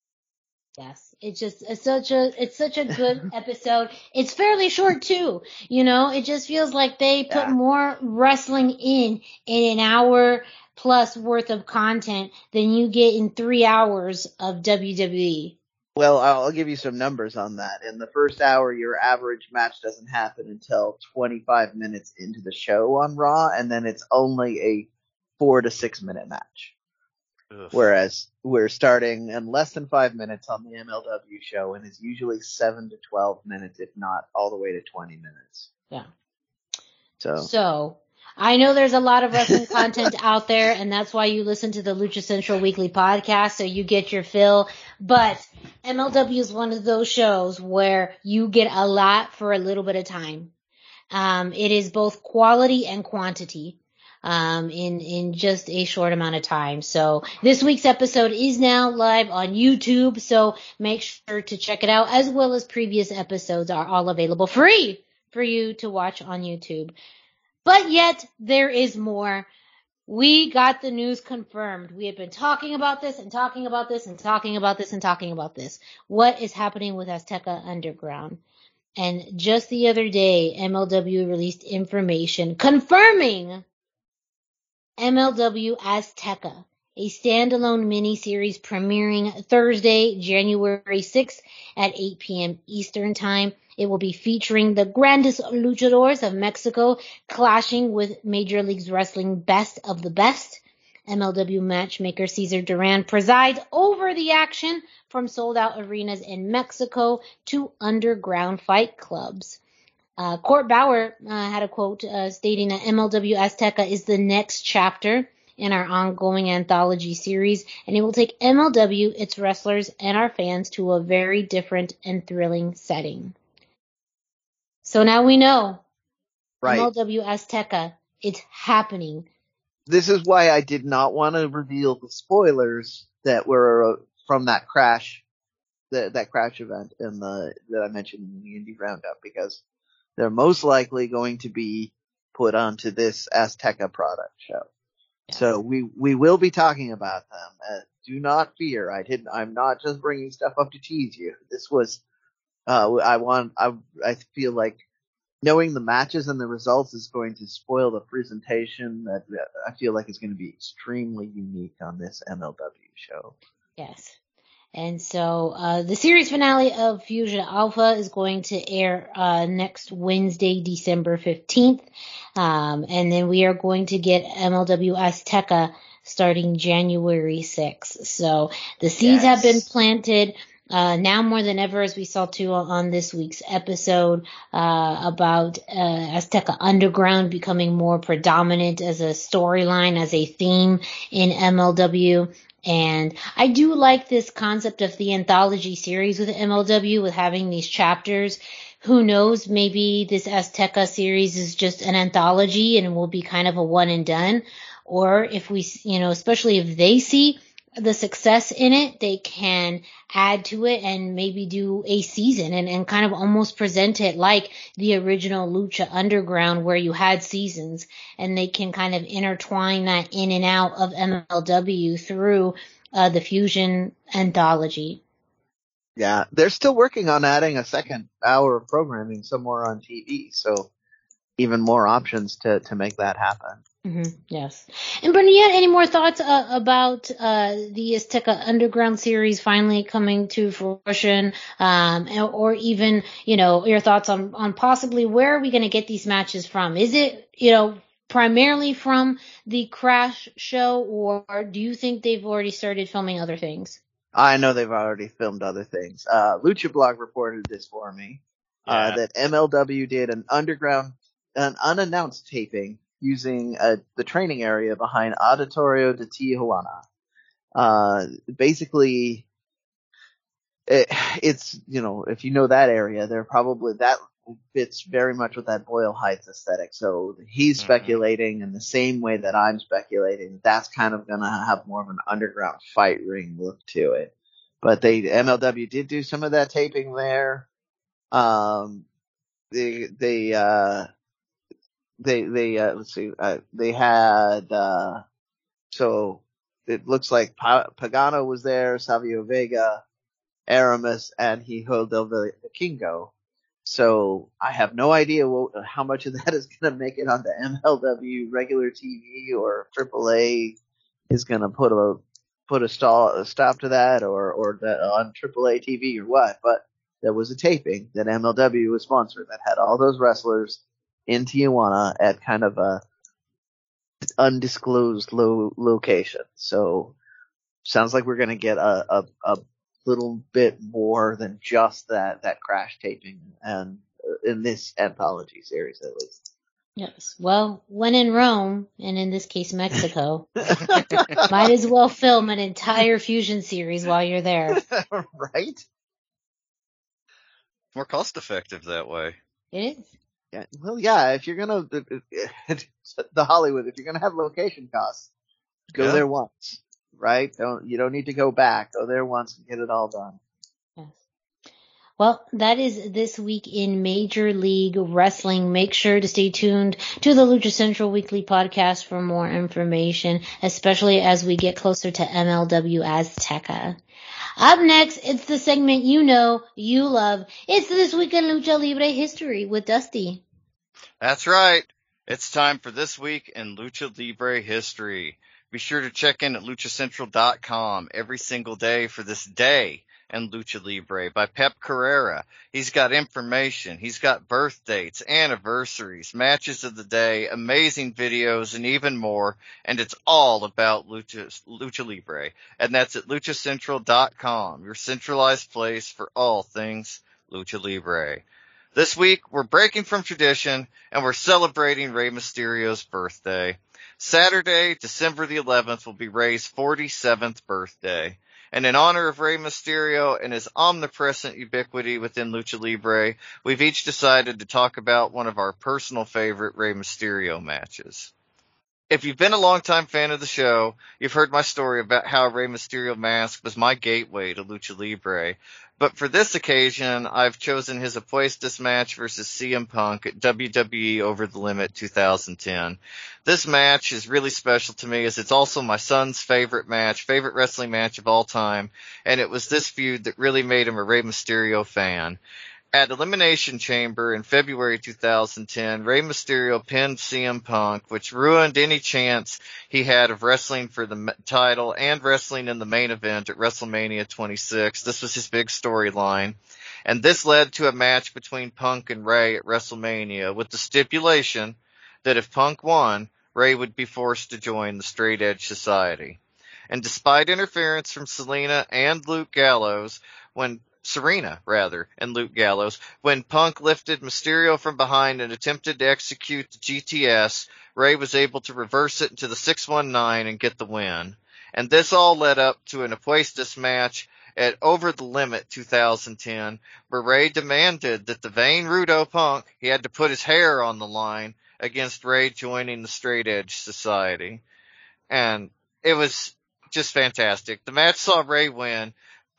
Yes, it's just it's such a it's such a good episode. It's fairly short too. You know, it just feels like they put yeah. more wrestling in in an hour plus worth of content than you get in three hours of WWE. Well, I'll give you some numbers on that. In the first hour, your average match doesn't happen until 25 minutes into the show on Raw, and then it's only a four to six minute match. Ugh. Whereas we're starting in less than five minutes on the MLW show, and it's usually seven to 12 minutes, if not all the way to 20 minutes. Yeah. So. So I know there's a lot of wrestling content out there, and that's why you listen to the Lucha Central Weekly podcast, so you get your fill. But MLW is one of those shows where you get a lot for a little bit of time. Um, it is both quality and quantity. Um, in in just a short amount of time. So this week's episode is now live on YouTube. So make sure to check it out, as well as previous episodes are all available free for you to watch on YouTube. But yet there is more. We got the news confirmed. We have been talking about this and talking about this and talking about this and talking about this. What is happening with Azteca Underground? And just the other day, MLW released information confirming MLW Azteca, a standalone mini-series premiering Thursday, January 6th at 8 p.m. Eastern Time. It will be featuring the grandest luchadors of Mexico clashing with Major League Wrestling best of the best. MLW matchmaker Cesar Duran presides over the action from sold out arenas in Mexico to underground fight clubs. Uh, Court Bauer uh, had a quote uh, stating that MLW Azteca is the next chapter in our ongoing anthology series, and it will take MLW, its wrestlers, and our fans to a very different and thrilling setting. So now we know. Right. MLW Azteca. It's happening. This is why I did not want to reveal the spoilers that were uh, from that crash, that that crash event in the that I mentioned in the indie roundup because they're most likely going to be put onto this Azteca product show. Yeah. So we we will be talking about them. Uh, do not fear. I didn't. I'm not just bringing stuff up to tease you. This was uh, I want, I, I feel like knowing the matches and the results is going to spoil the presentation that, that I feel like is going to be extremely unique on this MLW show. Yes. And so uh, the series finale of Fusion Alpha is going to air uh, next Wednesday, December 15th. Um, and then we are going to get MLW Azteca starting January 6th. So the seeds yes. have been planted. Uh, now more than ever, as we saw too on this week's episode, uh, about, uh, Azteca Underground becoming more predominant as a storyline, as a theme in MLW. And I do like this concept of the anthology series with MLW with having these chapters. Who knows? Maybe this Azteca series is just an anthology and will be kind of a one and done. Or if we, you know, especially if they see the success in it, they can add to it and maybe do a season and, and kind of almost present it like the original Lucha Underground where you had seasons and they can kind of intertwine that in and out of MLW through uh, the Fusion anthology. Yeah, they're still working on adding a second hour of programming somewhere on TV, so even more options to, to make that happen. Mm-hmm. Yes. And Bernadette, any more thoughts uh, about uh, the Azteca Underground series finally coming to fruition, um, or even you know your thoughts on on possibly where are we going to get these matches from? Is it you know primarily from the Crash show, or do you think they've already started filming other things? I know they've already filmed other things. Uh, Lucha Blog reported this for me. Uh, that MLW did an underground, an unannounced taping using uh, the training area behind Auditorio de Tijuana. Uh, basically, it, it's, you know, if you know that area, they're probably, that fits very much with that Boyle Heights aesthetic. So he's Mhm. speculating in the same way that I'm speculating. That's kind of gonna have more of an underground fight ring look to it. But they, MLW did do some of that taping there. Um, they, they, uh, they, they, uh, let's see, uh, they had, uh, so it looks like pa- Pagano was there, Savio Vega, Aramis, and Hijo del Vikingo. So I have no idea what, how much of that is going to make it onto MLW regular TV or AAA is going to put a put a, stall, a stop to that or or the, on AAA TV or what. But there was a taping that MLW was sponsored that had all those wrestlers in Tijuana at kind of a undisclosed lo- location. So sounds like we're going to get a, a, a little bit more than just that, that crash taping and uh, in this anthology series at least. Yes. Well, when in Rome, and in this case Mexico, might as well film an entire fusion series while you're there. right? More cost effective that way. It is. Yeah. Well, yeah, if you're to, the Hollywood, if you're to have location costs, go Yeah. there once, right? Don't, you don't need to go back. Go there once and get it all done. Well, that is this week in Major League Wrestling. Make sure to stay tuned to the Lucha Central Weekly podcast for more information, especially as we get closer to MLW Azteca. Up next, it's the segment you know, you love. It's This Week in Lucha Libre History with Dusty. That's right. It's time for this week in Lucha Libre history. Be sure to check in at luchacentral.com every single day for this day in Lucha Libre by Pep Carrera. He's got information. He's got birth dates, anniversaries, matches of the day, amazing videos, and even more. And it's all about Lucha, Lucha Libre. And that's at luchacentral.com, your centralized place for all things Lucha Libre. This week, we're breaking from tradition and we're celebrating Rey Mysterio's birthday. Saturday, December the 11th will be Rey's 47th birthday. And in honor of Rey Mysterio and his omnipresent ubiquity within Lucha Libre, we've each decided to talk about one of our personal favorite Rey Mysterio matches. If you've been a longtime fan of the show, you've heard my story about how Rey Mysterio mask was my gateway to Lucha Libre. But for this occasion, I've chosen his Apuestas match versus CM Punk at WWE Over the Limit 2010. This match is really special to me as it's also my son's favorite match, favorite wrestling match of all time, and it was this feud that really made him a Rey Mysterio fan. At Elimination Chamber in February 2010, Rey Mysterio pinned CM Punk, which ruined any chance he had of wrestling for the title and wrestling in the main event at WrestleMania 26. This was his big storyline. And this led to a match between Punk and Rey at WrestleMania with the stipulation that if Punk won, Rey would be forced to join the Straight Edge Society. And despite interference from Selena and Luke Gallows, when Serena, rather, and Luke Gallows, when Punk lifted Mysterio from behind and attempted to execute the GTS, Rey was able to reverse it into the 619 and get the win. And this all led up to an Apuestas match at Over the Limit 2010, where Rey demanded that the vain Rudo Punk, he had to put his hair on the line against Rey joining the Straight Edge Society. And it was just fantastic. The match saw Rey win.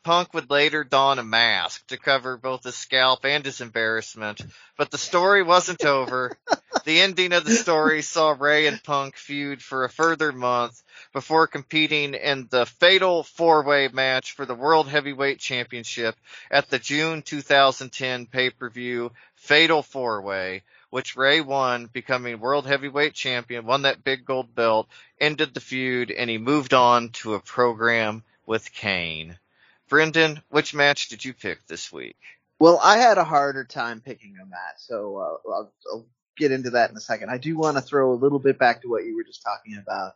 Punk would later don a mask to cover both his scalp and his embarrassment, but the story wasn't over. The ending of the story saw Rey and Punk feud for a further month before competing in the fatal four-way match for the World Heavyweight Championship at the June 2010 pay-per-view Fatal Four-Way, which Rey won, becoming World Heavyweight Champion, won that big gold belt, ended the feud, and he moved on to a program with Kane. Brendan, which match did you pick this week? Well, I had a harder time picking a match, so uh, I'll, I'll get into that in a second. I do want to throw a little bit back to what you were just talking about.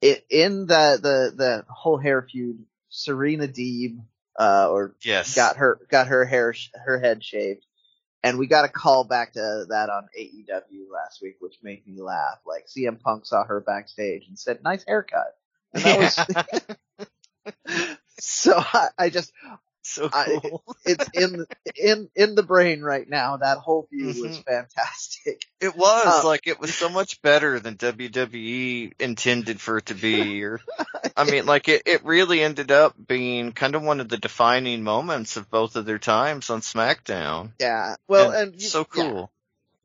It, in the, the, the whole hair feud, Serena Deeb, uh, or Yes. got her, got her hair, sh- her head shaved. And we got a call back to that on AEW last week, which made me laugh. Like CM Punk saw her backstage and said, nice haircut. And that was, so I, I just, so I- cool. it's in, in, in the brain right now. That whole feud was Mhm. fantastic. It was Uh, like it was so much better than WWE intended for it to be. Or, I mean, like it, it really ended up being kind of one of the defining moments of both of their times on SmackDown. Yeah. Well, And and, you, so yeah. cool.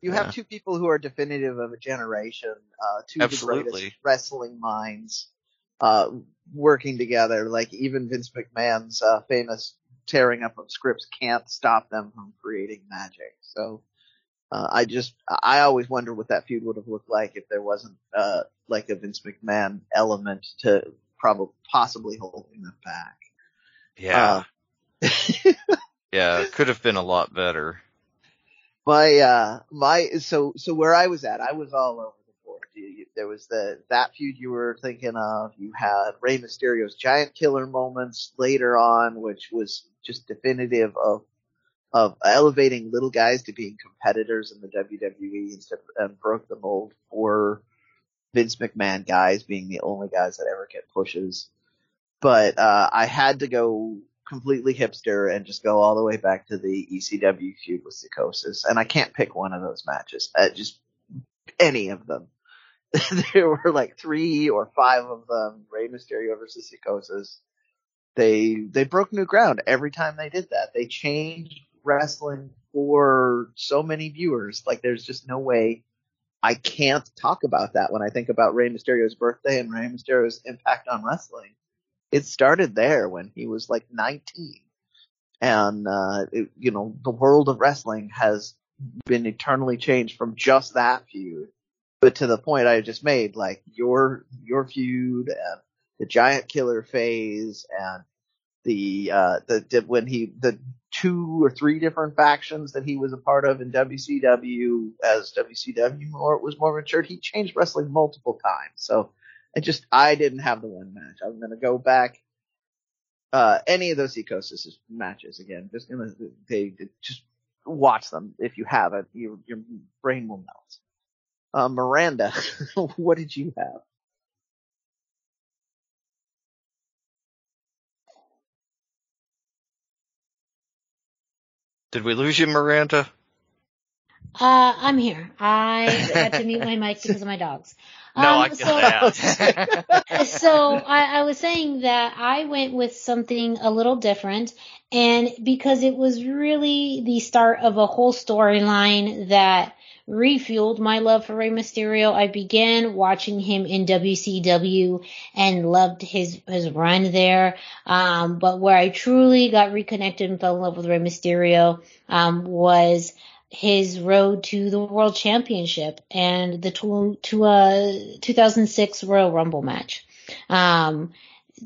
You Yeah. have two people who are definitive of a generation, uh, two of the greatest wrestling minds, uh, working together. Like even Vince McMahon's, uh, famous tearing up of scripts can't stop them from creating magic. So, uh, I just, I always wonder what that feud would have looked like if there wasn't, uh, like a Vince McMahon element to probably, possibly holding them back. Yeah. Uh, yeah. It could have been a lot better. my uh my so so where I was at, I was all over there was the that feud you were thinking of. You had Rey Mysterio's giant killer moments later on, which was just definitive of of elevating little guys to being competitors in the WWE instead of, and broke the mold for Vince McMahon guys being the only guys that ever get pushes. But uh I had to go completely hipster and just go all the way back to the ECW feud with Psychosis. And I can't pick one of those matches. Uh, just any of them. there were like three or five of them. Rey Mysterio versus Psychosis. They they broke new ground every time they did that. They changed wrestling for so many viewers. Like there's just no way I can't talk about that when I think about Rey Mysterio's birthday and Rey Mysterio's impact on wrestling it started there when he was like 19. And, uh, it, you know, the world of wrestling has been eternally changed from just that feud, but to the point I just made, like your, your feud and the giant killer phase and the, uh, the, when he, the two or three different factions that he was a part of in WCW as WCW more, was more matured, he changed wrestling multiple times. So, I just I didn't have the one match. I'm gonna go back. Uh, any of those Psychosis matches again. Just gonna they, they just watch them if you haven't. Your your brain will melt. Uh, Miranda, what did you have? Did we lose you, Miranda? Uh, I'm here. I had to mute my mic because of my dogs. No, Um, I get so- that. so I, I was saying that I went with something a little different, and because it was really the start of a whole storyline that refueled my love for Rey Mysterio, I began watching him in WCW and loved his his run there. Um, but where I truly got reconnected and fell in love with Rey Mysterio um, was his road to the world championship and the to, to a 2006 Royal Rumble match. Um,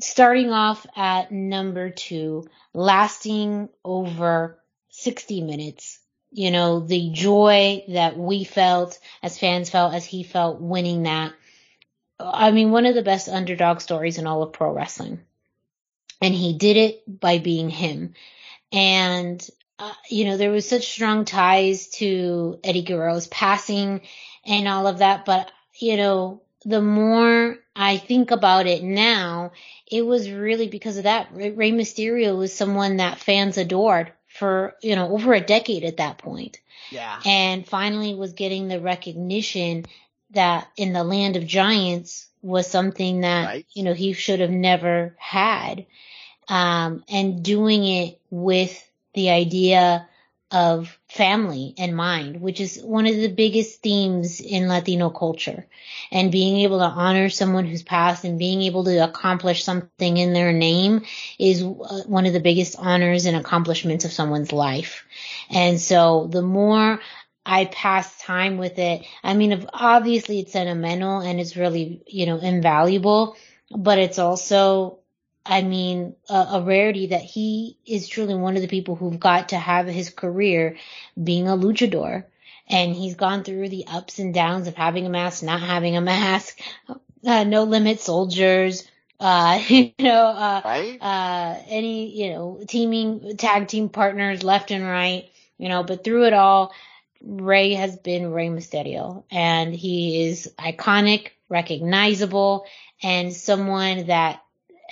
starting off at number two, lasting over 60 minutes. You know, the joy that we felt as fans felt as he felt winning that. I mean, one of the best underdog stories in all of pro wrestling. And he did it by being him. And uh, you know, there was such strong ties to Eddie Guerrero's passing and all of that. But, you know, the more I think about it now, it was really because of that. Rey Mysterio was someone that fans adored for, you know, over a decade at that point. Yeah. And finally was getting the recognition that in the land of giants, was something that, Right. you know, he should have never had. Um, and doing it with the idea of family in mind, which is one of the biggest themes in Latino culture. And being able to honor someone who's passed and being able to accomplish something in their name is uh, one of the biggest honors and accomplishments of someone's life. And so the more I pass time with it, I mean, obviously it's sentimental and it's really, you know, invaluable, but it's also I mean, a, a rarity that he is truly one of the people who've got to have his career being a luchador. And he's gone through the ups and downs of having a mask, not having a mask, uh, no limit soldiers, uh, you know, uh, Right? uh, any, you know, teaming, tag team partners left and right, you know, but through it all, Rey has been Rey Mysterio and he is iconic, recognizable, and someone that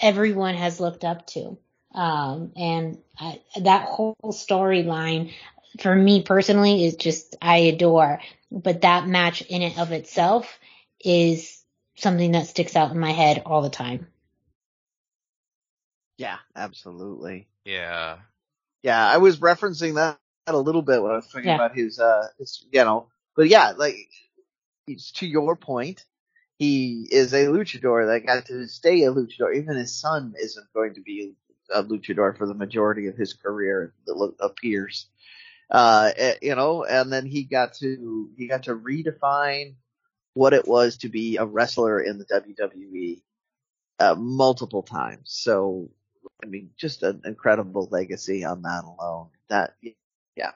everyone has looked up to. Um, and I, that whole storyline for me personally is just, I adore, but that match in and of itself is something that sticks out in my head all the time. Yeah, absolutely. Yeah. Yeah, I was referencing that a little bit when I was talking Yeah. about his, uh, his, you know, but yeah, like, it's to your point, he is a luchador that got to stay a luchador. Even his son isn't going to be a luchador for the majority of his career, it appears. Uh, eh, you know, and then he got to, he got to redefine what it was to be a wrestler in the WWE, uh, multiple times. So, I mean, just an incredible legacy on that alone. That, yeah,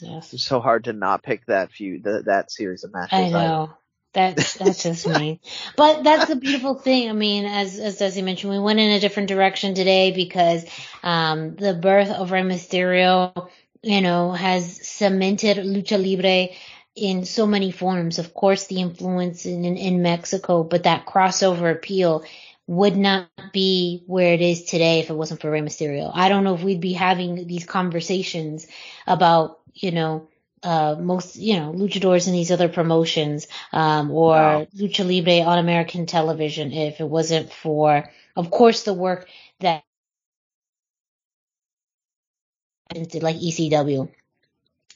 Yes. it's so hard to not pick that few, that, that series of matches. I know. That's that's just me. But that's the beautiful thing. I mean, as as Desi mentioned, we went in a different direction today because um the birth of Rey Mysterio, you know, has cemented lucha libre in so many forms. Of course, the influence in in, in Mexico, but that crossover appeal would not be where it is today if it wasn't for Rey Mysterio. I don't know if we'd be having these conversations about, you know, uh, most, you know, luchadors and these other promotions, um, or Wow. lucha libre on American television if it wasn't for, of course, the work that like ECW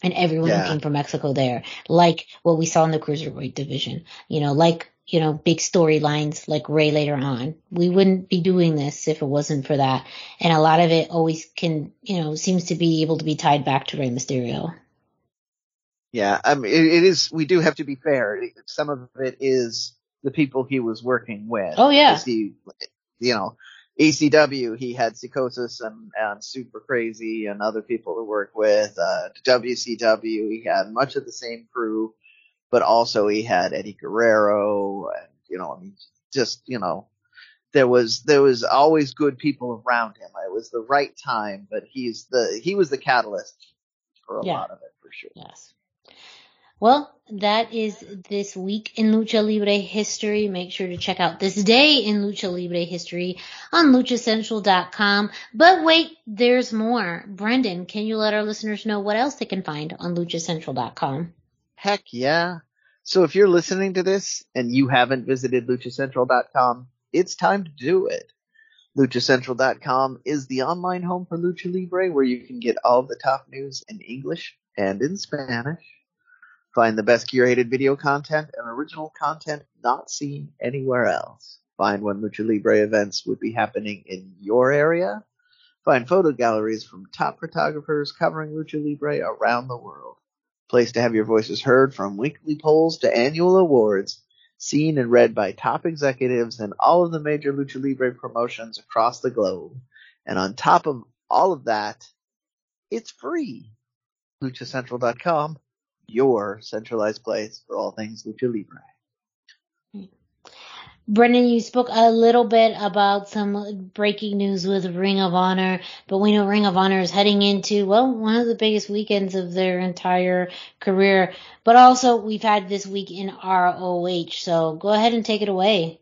and everyone Yeah. who came from Mexico there, like what we saw in the cruiserweight division, you know, like, you know, big storylines like Ray later on. We wouldn't be doing this if it wasn't for that. And a lot of it always can, you know, seems to be able to be tied back to Rey Mysterio. Yeah, I mean, it, it is. We do have to be fair. Some of it is the people he was working with. Oh, yeah. He, you know, ECW. He had Psychosis and, and Super Crazy and other people to work with. Uh, WCW. He had much of the same crew, but also he had Eddie Guerrero and you know, I mean, just you know, there was there was always good people around him. It was the right time, but he's the he was the catalyst for a Yeah. lot of it for sure. Yes. Well, that is this week in Lucha Libre history. Make sure to check out this day in Lucha Libre history on luchacentral.com. But wait, there's more. Brendan, can you let our listeners know what else they can find on luchacentral.com? Heck yeah. So if you're listening to this and you haven't visited luchacentral.com, it's time to do it. LuchaCentral.com is the online home for Lucha Libre where you can get all the top news in English and in Spanish. Find the best curated video content and original content not seen anywhere else. Find when Lucha Libre events would be happening in your area. Find photo galleries from top photographers covering Lucha Libre around the world. Place to have your voices heard from weekly polls to annual awards, seen and read by top executives and all of the major Lucha Libre promotions across the globe. And on top of all of that, it's free. LuchaCentral.com, your centralized place for all things Lucha Libre. Brendan, you spoke a little bit about some breaking news with Ring of Honor, but we know Ring of Honor is heading into, well, one of the biggest weekends of their entire career. But also, we've had this week in ROH, so go ahead and take it away.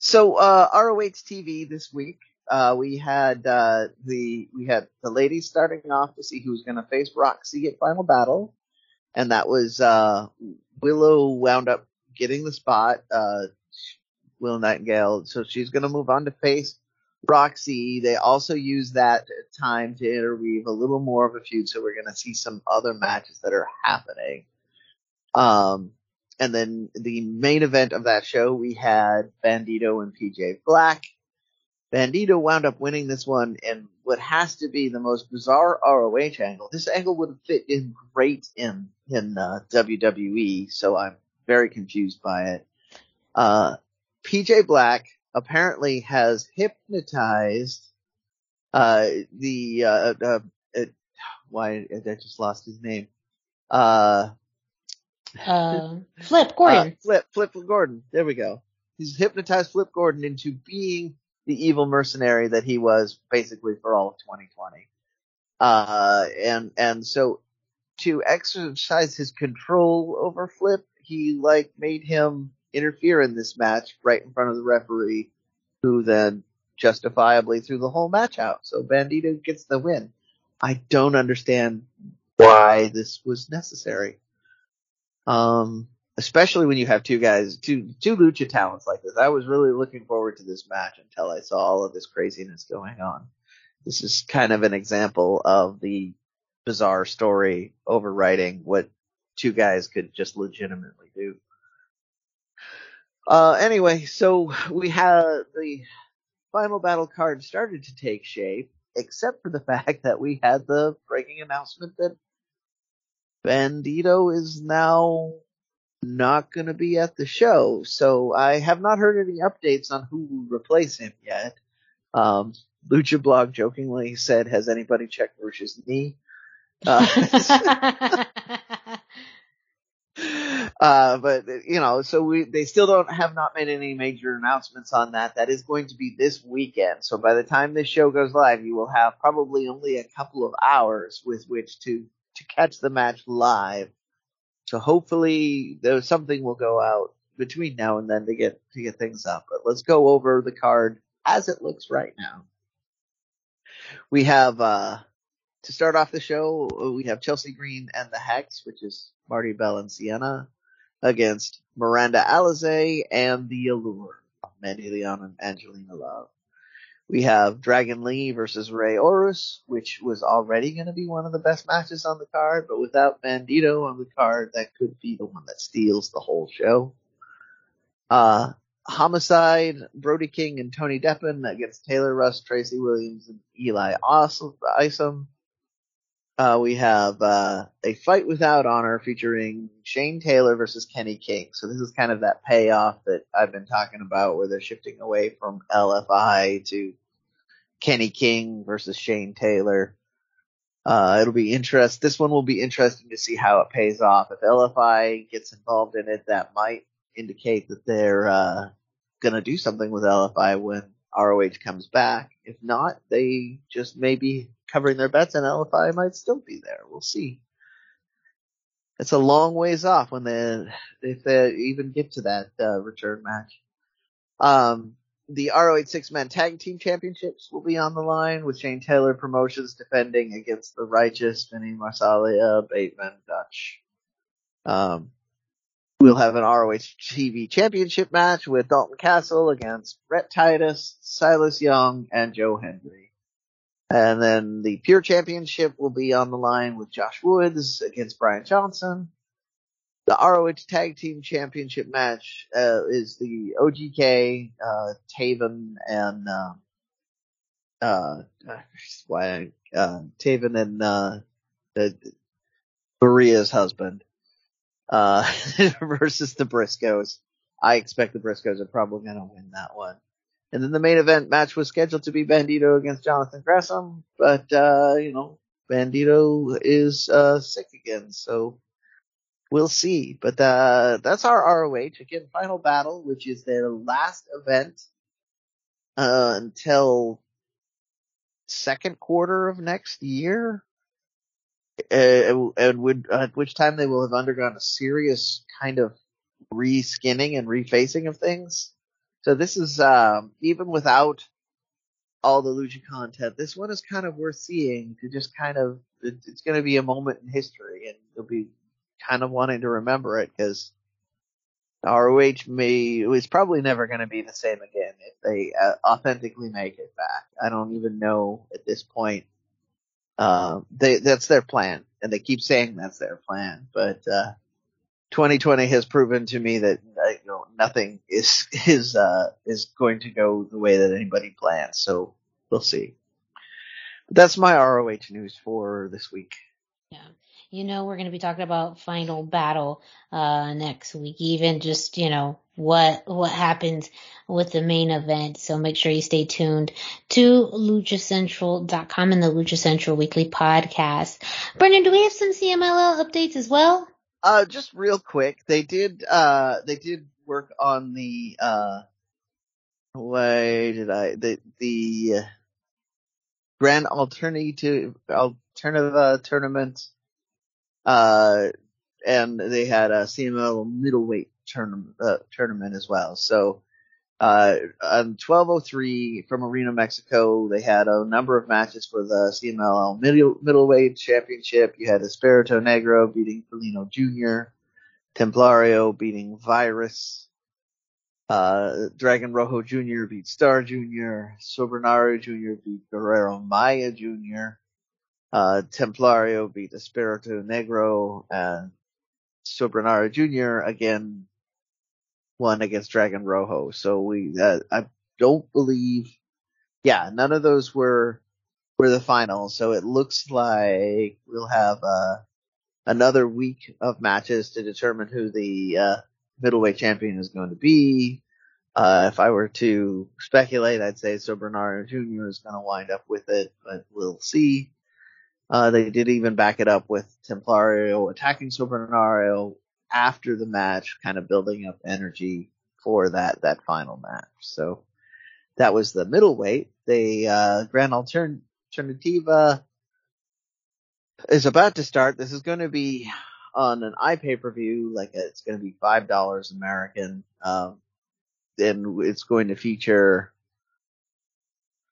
So uh, ROH TV this week, uh, we had uh, the we had the ladies starting off to see who's going to face Roxy at Final Battle, and that was uh, Willow wound up getting the spot. Uh, Will Nightingale. So she's going to move on to face Roxy. They also use that time to interweave a little more of a feud. So we're going to see some other matches that are happening. Um, and then the main event of that show, we had Bandito and PJ Black. Bandito wound up winning this one in what has to be the most bizarre ROH angle. This angle would have fit in great in in uh, WWE, so I'm very confused by it. Uh, PJ Black apparently has hypnotized uh, the uh, uh, uh, why I just lost his name. Uh, uh, Flip Gordon. Flip Flip Gordon. There we go. He's hypnotized Flip Gordon into being the evil mercenary that he was basically for all of 2020. Uh, and, and so to exercise his control over Flip, he like made him interfere in this match right in front of the referee, who then justifiably threw the whole match out. So Bandito gets the win. I don't understand why this was necessary. Um, especially when you have two guys, two two lucha talents like this. I was really looking forward to this match until I saw all of this craziness going on. This is kind of an example of the bizarre story overriding what two guys could just legitimately do. Uh, anyway, so we had the final battle card started to take shape, except for the fact that we had the breaking announcement that Bandito is now not going to be at the show. So I have not heard any updates on who will replace him yet. Um, Lucha Blog jokingly said, has anybody checked Rush's knee? Uh, uh, but you know, so we, they still don't have not made any major announcements on that. That is going to be this weekend. So by the time this show goes live, you will have probably only a couple of hours with which to, to catch the match live. So hopefully something will go out between now and then to get to get things up. But let's go over the card as it looks right now. We have uh to start off the show, we have Chelsea Green and the Hex, which is Marti Belle and Sienna, against Miranda Alizé and the Allure, Mandy Leon and Angelina Love. We have Dragon Lee versus Rey Horus, which was already going to be one of the best matches on the card, but without Bandito on the card, that could be the one that steals the whole show. Uh, Homicide, Brody King and Tony Deppen against Taylor Rust, Tracy Williams, and Eli Isom. Uh, we have uh, a fight without honor featuring Shane Taylor versus Kenny King. So this is kind of that payoff that I've been talking about, where they're shifting away from LFI to Kenny King versus Shane Taylor. Uh, it'll be interest. This one will be interesting to see how it pays off. If LFI gets involved in it, that might indicate that they're uh, gonna do something with LFI when ROH comes back. If not, they just may be covering their bets, and LFI might still be there. We'll see. It's a long ways off when they, if they even get to that uh, return match. Um, the ROH six man tag team championships will be on the line with Shane Taylor Promotions defending against the righteous Vinny Marseglia, Bateman, Dutch. Um, we'll have an ROH TV championship match with Dalton Castle against Rhett Titus, Silas Young, and Joe Hendry. And then the Pure Championship will be on the line with Josh Woods against Brian Johnson. The ROH Tag Team Championship match uh, is the OGK, uh, Taven and uh, uh, why uh, Taven and uh, the, Maria's husband uh, versus the Briscoes. I expect the Briscoes are probably going to win that one. And then the main event match was scheduled to be Bandito against Jonathan Gresham, but uh, you know, Bandito is uh, sick again, so we'll see. But uh, that's our ROH again. Final battle, which is their last event uh, until second quarter of next year, uh, and would, at which time they will have undergone a serious kind of reskinning and refacing of things. So this is um, even without all the Lucha content, this one is kind of worth seeing to just kind of it's going to be a moment in history, and you'll be kind of wanting to remember it because ROH may is probably never going to be the same again if they uh, authentically make it back. I don't even know at this point. Uh, they that's their plan, and they keep saying that's their plan. But uh, 2020 has proven to me that uh, you know nothing is is uh, is going to go the way that anybody plans. So we'll see. But that's my ROH news for this week. Yeah you know we're going to be talking about final battle uh next week even just you know what what happens with the main event so make sure you stay tuned to luchacentral.com and the lucha central weekly podcast brendan do we have some cmll updates as well uh just real quick they did uh they did work on the uh way did i the the grand alternative alternative tournament uh, and they had a CMLL middleweight tournament, uh, tournament as well. So, uh, on 1203 from Arena Mexico, they had a number of matches for the CMLL middle, middleweight championship. You had Espiritu Negro beating Felino Jr., Templario beating Virus, uh, Dragon Rojo Jr. beat Star Jr., Soberano Jr. beat Guerrero Maya Jr., uh, Templario beat Espiritu Negro and Soberano Jr. again won against Dragon Rojo. So we, uh, I don't believe, yeah, none of those were, were the finals. So it looks like we'll have, uh, another week of matches to determine who the, uh, middleweight champion is going to be. Uh, if I were to speculate, I'd say Soberano Jr. is going to wind up with it, but we'll see. Uh, they did even back it up with Templario attacking Soberano after the match, kind of building up energy for that, that final match. So that was the middleweight. The, uh, Grand Alternativa is about to start. This is going to be on an iPay per view, like it's going to be $5 American. Um, and it's going to feature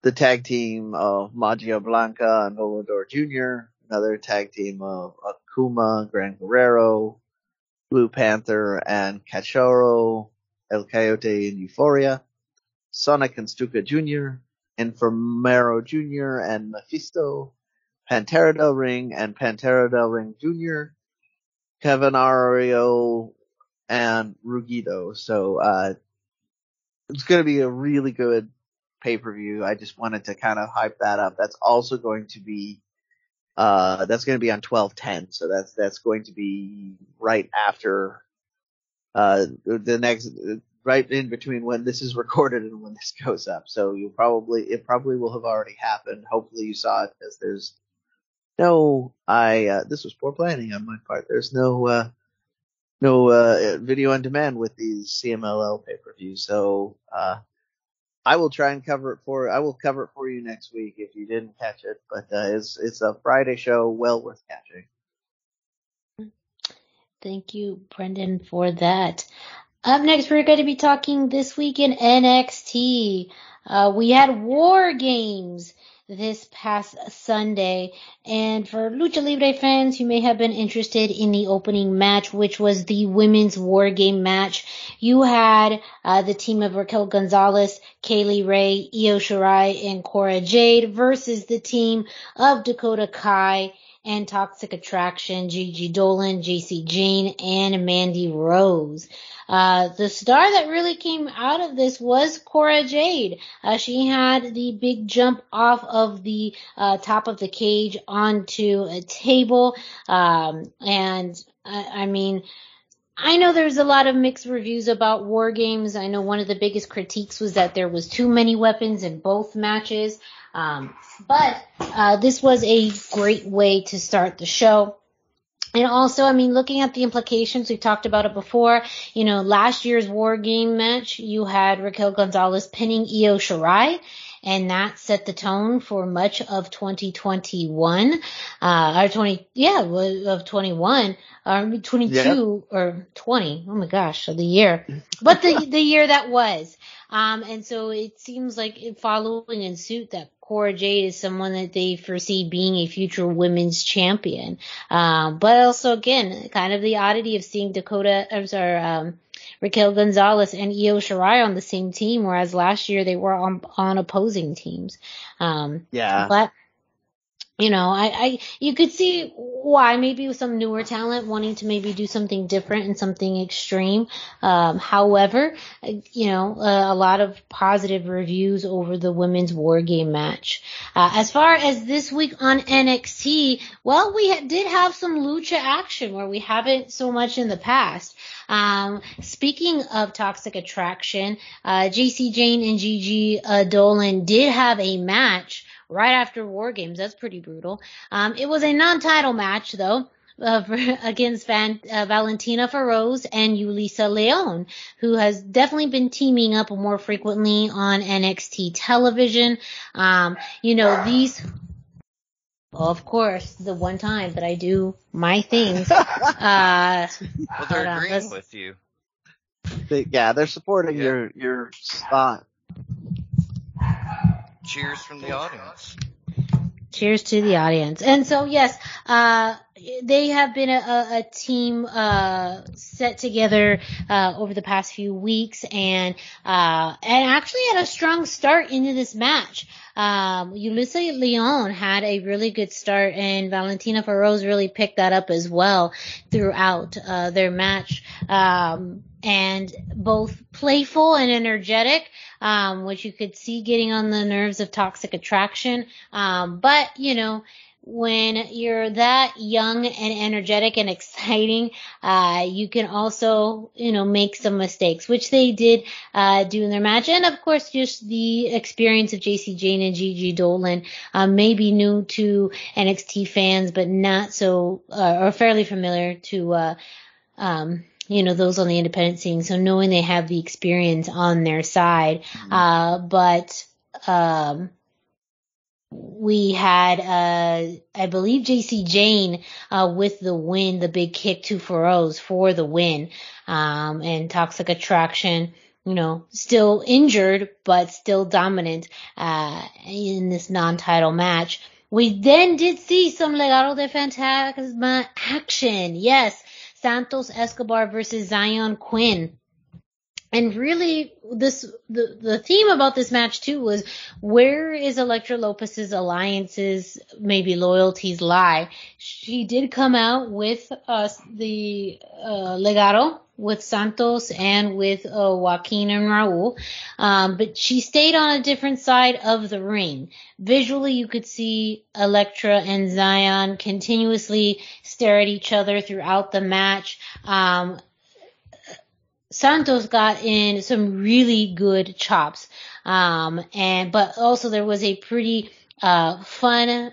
the tag team of Magia Blanca and Volador Jr., another tag team of Akuma, Gran Guerrero, Blue Panther, and Cachorro, El Coyote and Euforia, Sonic and Stuka Jr., Enfermero Jr. and Mephisto, Pantera del Ring and Pantera del Ring Jr., Kevin Ario, and Rugido. So, uh, it's gonna be a really good pay per view. I just wanted to kind of hype that up. That's also going to be uh, that's going to be on twelve ten. So that's that's going to be right after uh, the next right in between when this is recorded and when this goes up. So you'll probably it probably will have already happened. Hopefully you saw it because there's no I uh, this was poor planning on my part. There's no uh, no uh, video on demand with these CMLL pay per views. So uh, I will try and cover it for I will cover it for you next week if you didn't catch it. But uh, it's it's a Friday show, well worth catching. Thank you, Brendan, for that. Up next, we're going to be talking this week in NXT. Uh, we had War Games this past Sunday. And for Lucha Libre fans, you may have been interested in the opening match, which was the women's war game match. You had uh, the team of Raquel Gonzalez, Kay Lee Ray, Io Shirai, and Cora Jade versus the team of Dakota Kai and Toxic Attraction, Gigi Dolan, Jacy Jayne, and Mandy Rose. Uh, the star that really came out of this was Cora Jade. Uh, she had the big jump off of the uh, top of the cage onto a table, um, and I, I mean. I know there's a lot of mixed reviews about war games. I know one of the biggest critiques was that there was too many weapons in both matches. Um, but uh, this was a great way to start the show. And also, I mean, looking at the implications, we talked about it before. You know, last year's War Game match, you had Raquel Gonzalez pinning Io Shirai, and that set the tone for much of 2021, uh, or 20, yeah, of 21, or 22, yeah. or 20. Oh my gosh, of the year. But the, the year that was. Um, and so it seems like following in suit that Cora Jade is someone that they foresee being a future women's champion. Um, but also again, kind of the oddity of seeing Dakota, I'm sorry, um, Raquel Gonzalez and Io Shirai on the same team, whereas last year they were on, on opposing teams. Um, Yeah. but you know, I, I, you could see why maybe with some newer talent wanting to maybe do something different and something extreme. Um, however, you know, uh, a lot of positive reviews over the women's war game match. Uh, as far as this week on NXT, well, we ha- did have some lucha action where we haven't so much in the past. Um, speaking of toxic attraction, uh, Jacy Jayne and Gigi Dolan did have a match right after War Games. That's pretty brutal. Um, it was a non-title match though. Uh, for, against Van, uh, Valentina Feroz and Yulisa Leon, who has definitely been teaming up more frequently on NXT television. Um, you know, these, of course, the one time that I do my things, uh, Well, they're on, agreeing with you. They, yeah, they're supporting Yeah. your your spot. Cheers from the audience. Cheers to the audience. And so yes, uh, they have been a, a, team uh, set together uh, over the past few weeks, and uh, and actually had a strong start into this match. Um, Yulisa Leon had a really good start, and Valentina Feroz really picked that up as well throughout uh, their match. Um, and both playful and energetic, um, which you could see getting on the nerves of toxic attraction. Um, but you know, when you're that young and energetic and exciting, uh, you can also, you know, make some mistakes, which they did, uh, do in their match. And of course, just the experience of Jacy Jayne and Gigi Dolan, um, may be new to NXT fans, but not so, uh, or fairly familiar to, uh, um, you know, those on the independent scene. So knowing they have the experience on their side, uh, but, um, we had, uh, I believe Jacy Jayne, uh, with the win, the big kick to Feroz for the win. Um, and Toxic Attraction, you know, still injured, but still dominant, uh, in this non-title match. We then did see some Legado de Fantasma action. Yes. Santos Escobar versus Xyon Quinn. And really, this the the theme about this match too was where is Elektra Lopez's alliances, maybe loyalties lie. She did come out with uh, the uh, Legado with Santos and with uh, Joaquin and Raul, um, but she stayed on a different side of the ring. Visually, you could see Elektra and Xyon continuously stare at each other throughout the match. Um, Santos got in some really good chops. Um, and, but also there was a pretty, uh, fun, uh,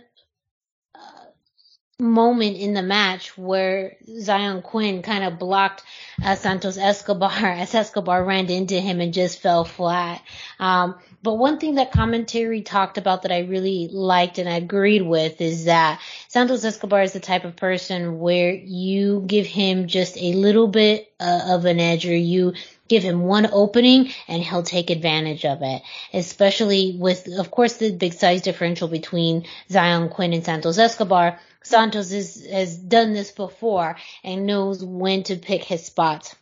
moment in the match where Xyon Quinn kind of blocked uh, Santos Escobar as Escobar ran into him and just fell flat. Um, but one thing that commentary talked about that I really liked and I agreed with is that Santos Escobar is the type of person where you give him just a little bit uh, of an edge or you give him one opening and he'll take advantage of it. Especially with, of course, the big size differential between Xyon Quinn and Santos Escobar. Santos is, has done this before and knows when to pick his spots.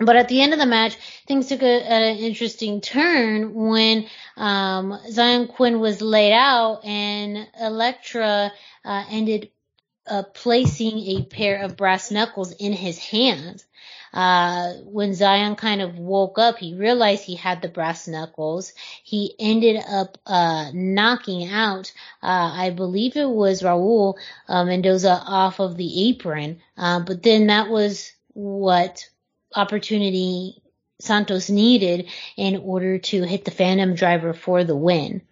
But at the end of the match, things took a, an interesting turn when um, Xyon Quinn was laid out and Elektra uh, ended uh, placing a pair of brass knuckles in his hands. Uh, when Xyon kind of woke up, he realized he had the brass knuckles. He ended up, uh, knocking out, uh, I believe it was Raul, uh, Mendoza off of the apron. Uh, but then that was what opportunity Santos needed in order to hit the Phantom driver for the win.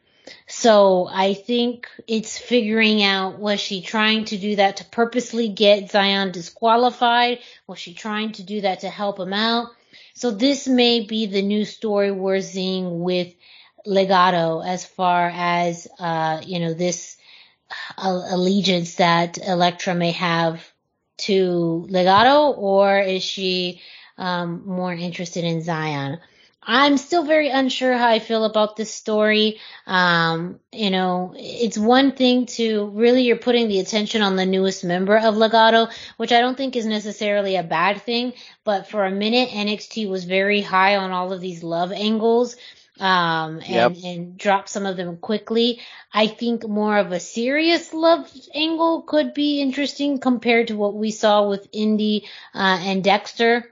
So I think it's figuring out was she trying to do that to purposely get Xyon disqualified? Was she trying to do that to help him out? So this may be the new story we're seeing with Legado as far as, uh, you know, this uh, allegiance that Elektra may have to Legado or is she, um, more interested in Xyon? I'm still very unsure how I feel about this story. Um, you know, it's one thing to really you're putting the attention on the newest member of Legado, which I don't think is necessarily a bad thing, but for a minute NXT was very high on all of these love angles. Um, and, yep. and drop some of them quickly. I think more of a serious love angle could be interesting compared to what we saw with Indi, uh, and Dexter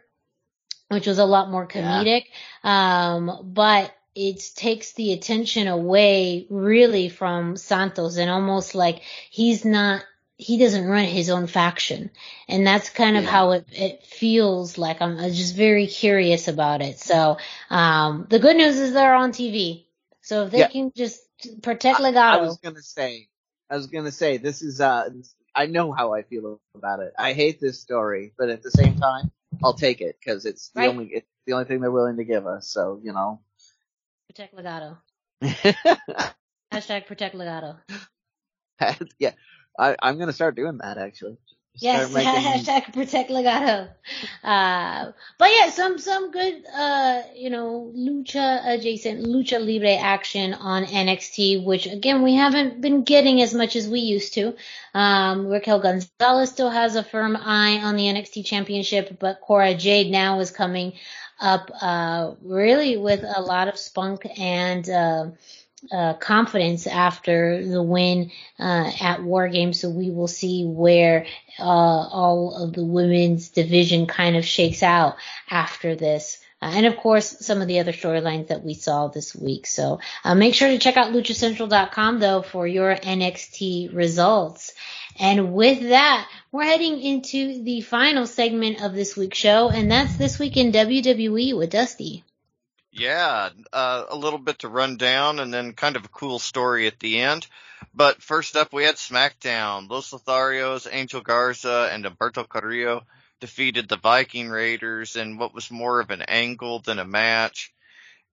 which was a lot more comedic. Yeah. Um, but it takes the attention away really from Santos and almost like he's not, he doesn't run his own faction. And that's kind of yeah. how it, it feels like. I'm just very curious about it. So, um, the good news is they're on TV. So if they yeah. can just protect Legado. I, I was gonna say, I was gonna say, this is, uh, I know how I feel about it. I hate this story, but at the same time, I'll take it because it's the right. only it's the only thing they're willing to give us. So you know, protect Legado. Hashtag protect Legado. yeah, I, I'm gonna start doing that actually. Yes, hashtag protect Legado. Uh, but yeah, some some good uh, you know lucha adjacent lucha libre action on NXT, which again we haven't been getting as much as we used to. Um, Raquel Gonzalez still has a firm eye on the NXT Championship, but Cora Jade now is coming up uh, really with a lot of spunk and. Uh, confidence after the win uh, at War Games. So we will see where uh, all of the women's division kind of shakes out after this. Uh, and of course, some of the other storylines that we saw this week. So uh, make sure to check out luchacentral.com though for your NXT results. And with that, we're heading into the final segment of this week's show, and that's this week in WWE with Dusty. Yeah, uh, a little bit to run down and then kind of a cool story at the end. But first up, we had SmackDown. Los Lotharios, Angel Garza, and Humberto Carrillo defeated the Viking Raiders in what was more of an angle than a match.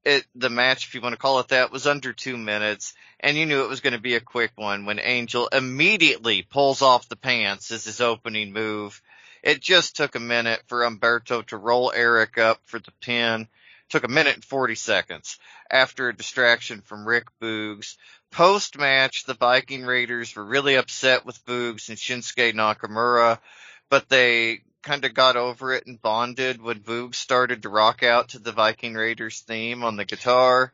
It, the match, if you want to call it that, was under two minutes, and you knew it was going to be a quick one when Angel immediately pulls off the pants as his opening move. It just took a minute for Humberto to roll Erik up for the pin took a minute and 40 seconds after a distraction from Rick Boogs. Post match, the Viking Raiders were really upset with Boogs and Shinsuke Nakamura, but they kind of got over it and bonded when Boogs started to rock out to the Viking Raiders theme on the guitar.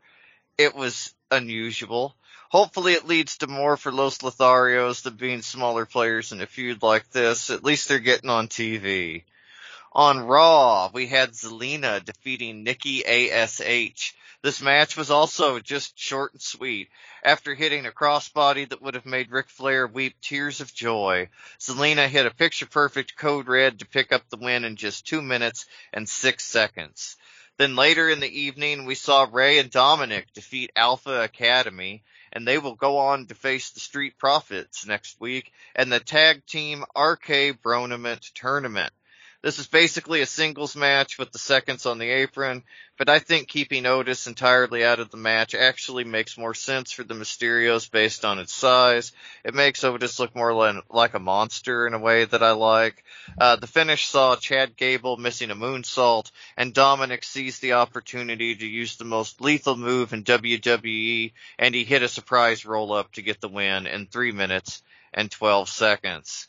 It was unusual. Hopefully it leads to more for Los Lotharios than being smaller players in a feud like this. At least they're getting on TV. On Raw, we had Zelina defeating Nikki ASH. This match was also just short and sweet. After hitting a crossbody that would have made Ric Flair weep tears of joy, Zelina hit a picture perfect code red to pick up the win in just two minutes and six seconds. Then later in the evening, we saw Ray and Dominic defeat Alpha Academy, and they will go on to face the Street Profits next week and the tag team RK Bronament tournament. This is basically a singles match with the seconds on the apron, but I think keeping Otis entirely out of the match actually makes more sense for the Mysterios based on its size. It makes Otis look more like a monster in a way that I like. Uh, the finish saw Chad Gable missing a moonsault, and Dominic seized the opportunity to use the most lethal move in WWE, and he hit a surprise roll up to get the win in 3 minutes and 12 seconds.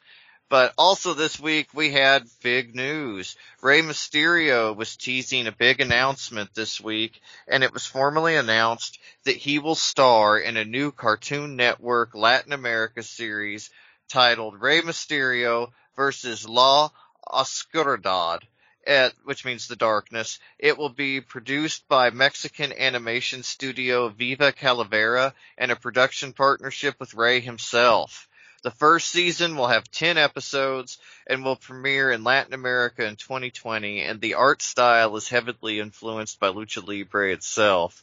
But also this week we had big news. Rey Mysterio was teasing a big announcement this week and it was formally announced that he will star in a new Cartoon Network Latin America series titled Rey Mysterio versus La Oscuridad. At, which means the darkness. It will be produced by Mexican animation studio Viva Calavera and a production partnership with Rey himself. The first season will have 10 episodes and will premiere in Latin America in 2020 and the art style is heavily influenced by Lucha Libre itself.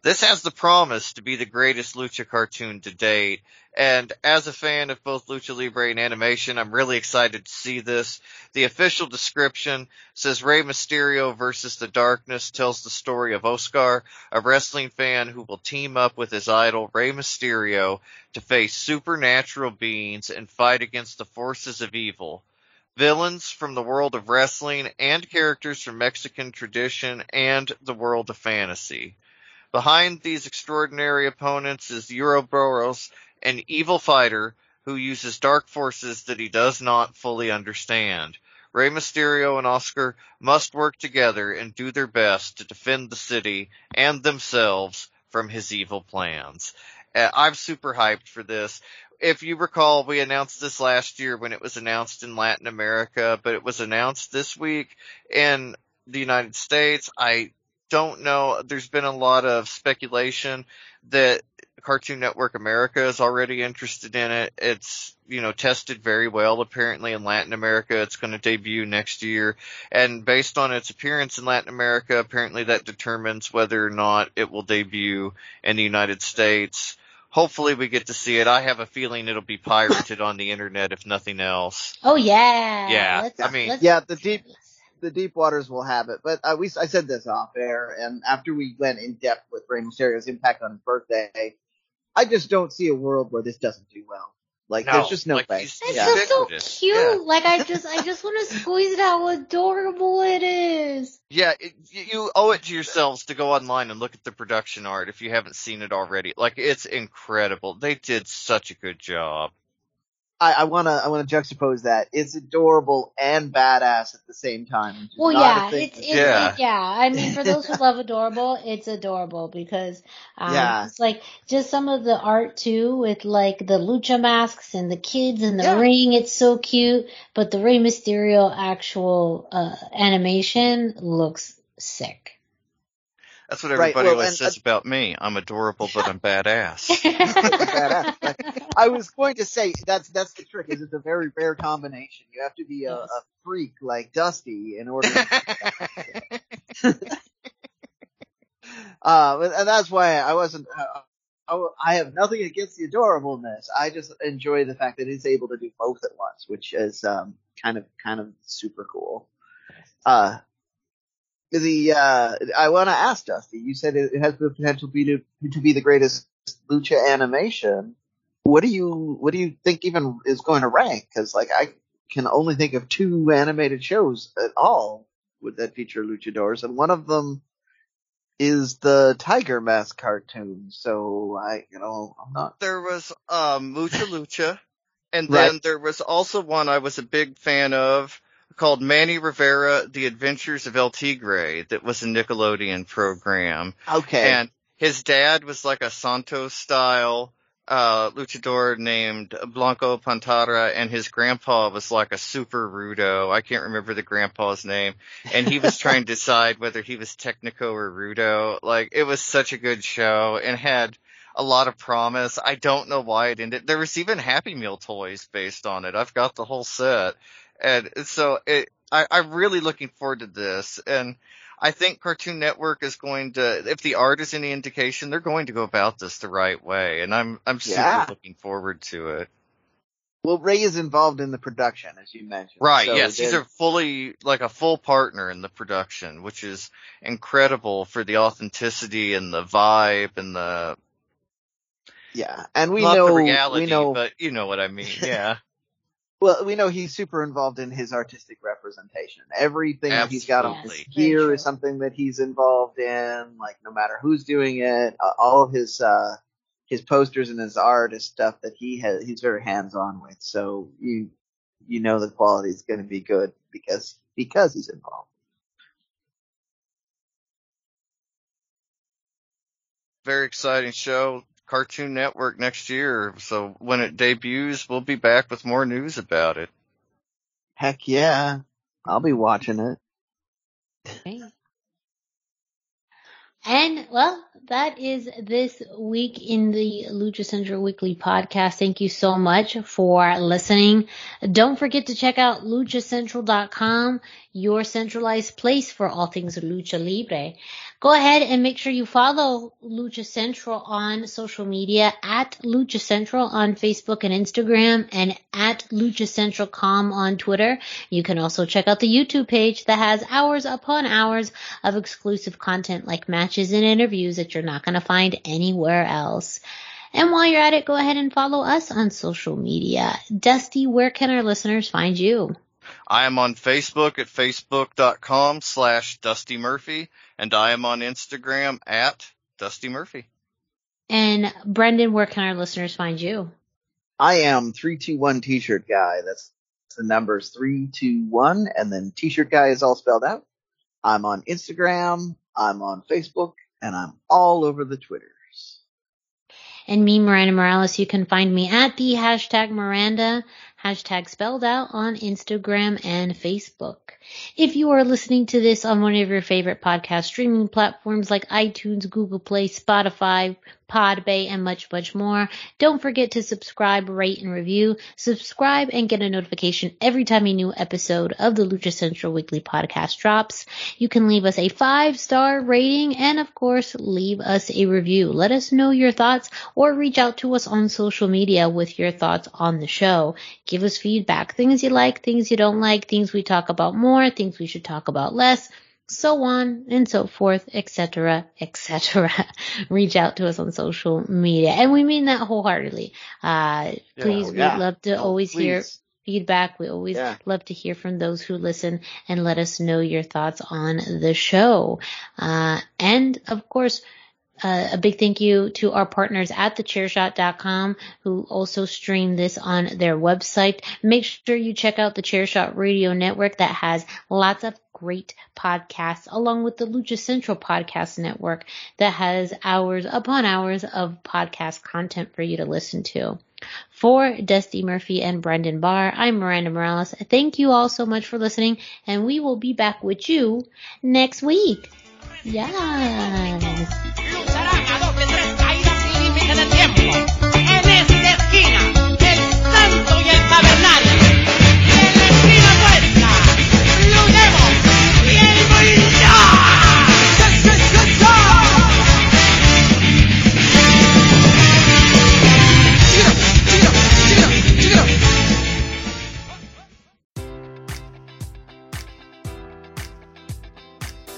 This has the promise to be the greatest Lucha cartoon to date, and as a fan of both Lucha Libre and animation, I'm really excited to see this. The official description says Rey Mysterio versus the Darkness tells the story of Oscar, a wrestling fan who will team up with his idol Rey Mysterio to face supernatural beings and fight against the forces of evil. villains from the world of wrestling, and characters from Mexican tradition and the world of fantasy. Behind these extraordinary opponents is Uroboros, an evil fighter who uses dark forces that he does not fully understand. Rey Mysterio and Oscar must work together and do their best to defend the city and themselves from his evil plans. Uh, I'm super hyped for this. If you recall, we announced this last year when it was announced in Latin America, but it was announced this week in the United States. I don't know. There's been a lot of speculation that Cartoon Network America is already interested in it. It's, you know, tested very well apparently in Latin America. It's going to debut next year. And based on its appearance in Latin America, apparently that determines whether or not it will debut in the United States. Hopefully we get to see it. I have a feeling it'll be pirated on the internet if nothing else. Oh yeah. Yeah. Let's- I mean, Yeah, the deep the deep waters will have it. But uh, we I said this off air, and after we went in depth with Rey Mysterio's impact on his birthday, I just don't see a world where this doesn't do well. Like No, there's just no like, way. It's Yeah. just so cute. Yeah. Like I just, I just want to squeeze it how adorable it is. Yeah, it, you you owe it to yourselves to go online and look at the production art if you haven't seen it already. Like it's incredible. They did such a good job. I, I wanna I wanna juxtapose that. It's adorable and badass at the same time. Well, yeah, it's, it's Yeah. yeah. yeah. I mean, for those who love adorable, it's adorable because um, Yeah. it's like just some of the art too, with like the lucha masks and the kids in the Yeah. ring. It's so cute, but the Rey Mysterio actual uh, animation looks sick. That's what Right, everybody well, always and- says about me. I'm adorable, but I'm badass. badass. I was going to say that's that's the trick. Is it's a very rare combination. You have to be a, a freak like Dusty in order. To uh, and and that's why I wasn't. Uh, I, I have nothing against the adorableness. I just enjoy the fact that he's able to do both at once, which is um, kind of kind of super cool. Uh, the uh, I want to ask Dusty. You said it, has the potential to be to, to be the greatest lucha animation. What do you what do you think even is going to rank? Because like I can only think of two animated shows at all with that feature luchadors, and one of them is the Tiger Mask cartoon. So I, you know, I'm not. there was um Mucha Lucha, and Right. then there was also one I was a big fan of called Manny Rivera: The Adventures of El Tigre. That was a Nickelodeon program, Okay. and his dad was like a Santos style uh luchador named Blanco Pantara and his grandpa was like a super rudo. I can't remember the grandpa's name. And he was trying to decide whether he was Technico or Rudo. Like it was such a good show and had a lot of promise. I don't know why it ended. There was even Happy Meal toys based on it. I've got the whole set. And so it I, I'm really looking forward to this and I think Cartoon Network is going to, if the art is any indication, they're going to go about this the right way, and I'm I'm super Yeah. looking forward to it. well, Ray is involved in the production, as you mentioned. Right? So yes, he's a fully like a full partner in the production, which is incredible for the authenticity and the vibe and the yeah, and we know the reality, we know but you know what I mean. Yeah, Well, we know he's super involved in his artistic representation. Everything that he's got on his gear is something that he's involved in. Like no matter who's doing it, uh, all of his uh his posters and his art is stuff that he has. He's very hands on with. So you you know the quality is going to be good because because he's involved. very exciting show. Cartoon Network next year, so when it debuts, we'll be back with more news about it. Heck yeah, I'll be watching it. And well, that is this week in the Lucha Central Weekly podcast. Thank you so much for listening. Don't forget to check out luchacentral.com, your centralized place for all things Lucha Libre. Go ahead and make sure you follow Lucha Central on social media at Lucha Central on Facebook and Instagram and at Lucha Central on Twitter. You can also check out the YouTube page that has hours upon hours of exclusive content like matches and interviews that you're not going to find anywhere else. And while you're at it, go ahead and follow us on social media. Dusty, where can our listeners find you? I am on Facebook at facebook.com slash Dusty Murphy, and I am on Instagram at Dusty Murphy. And Brendan, where can our listeners find you? I am 321 T-shirt guy. That's the numbers 321 and then T-shirt guy is all spelled out. I'm on Instagram, I'm on Facebook, and I'm all over the Twitters. And me, Miranda Morales, you can find me at the hashtag Miranda hashtag spelled out on Instagram and Facebook. If you are listening to this on one of your favorite podcast streaming platforms like iTunes, Google Play, Spotify, Podbay, and much, much more, don't forget to subscribe, rate, and review. Subscribe and get a notification every time a new episode of the Lucha Central Weekly Podcast drops. You can leave us a five star rating and of course leave us a review. Let us know your thoughts or reach out to us on social media with your thoughts on the show. Give us feedback. Things you like, things you don't like, things we talk about more, things we should talk about less, so on and so forth, etc., etc. Reach out to us on social media. And we mean that wholeheartedly. Uh, Yeah, please, yeah. we'd love to Oh, always hear feedback. We always Yeah. love to hear from those who listen and let us know your thoughts on the show. Uh, and of course, uh, a big thank you to our partners at thechairshot.com who also stream this on their website. Make sure you check out the Chairshot Radio Network that has lots of great podcasts along with the Lucha Central Podcast Network that has hours upon hours of podcast content for you to listen to. For Dusty Murphy and Brendan Barr, I'm Miranda Morales. Thank you all so much for listening and we will be back with you next week. Yes.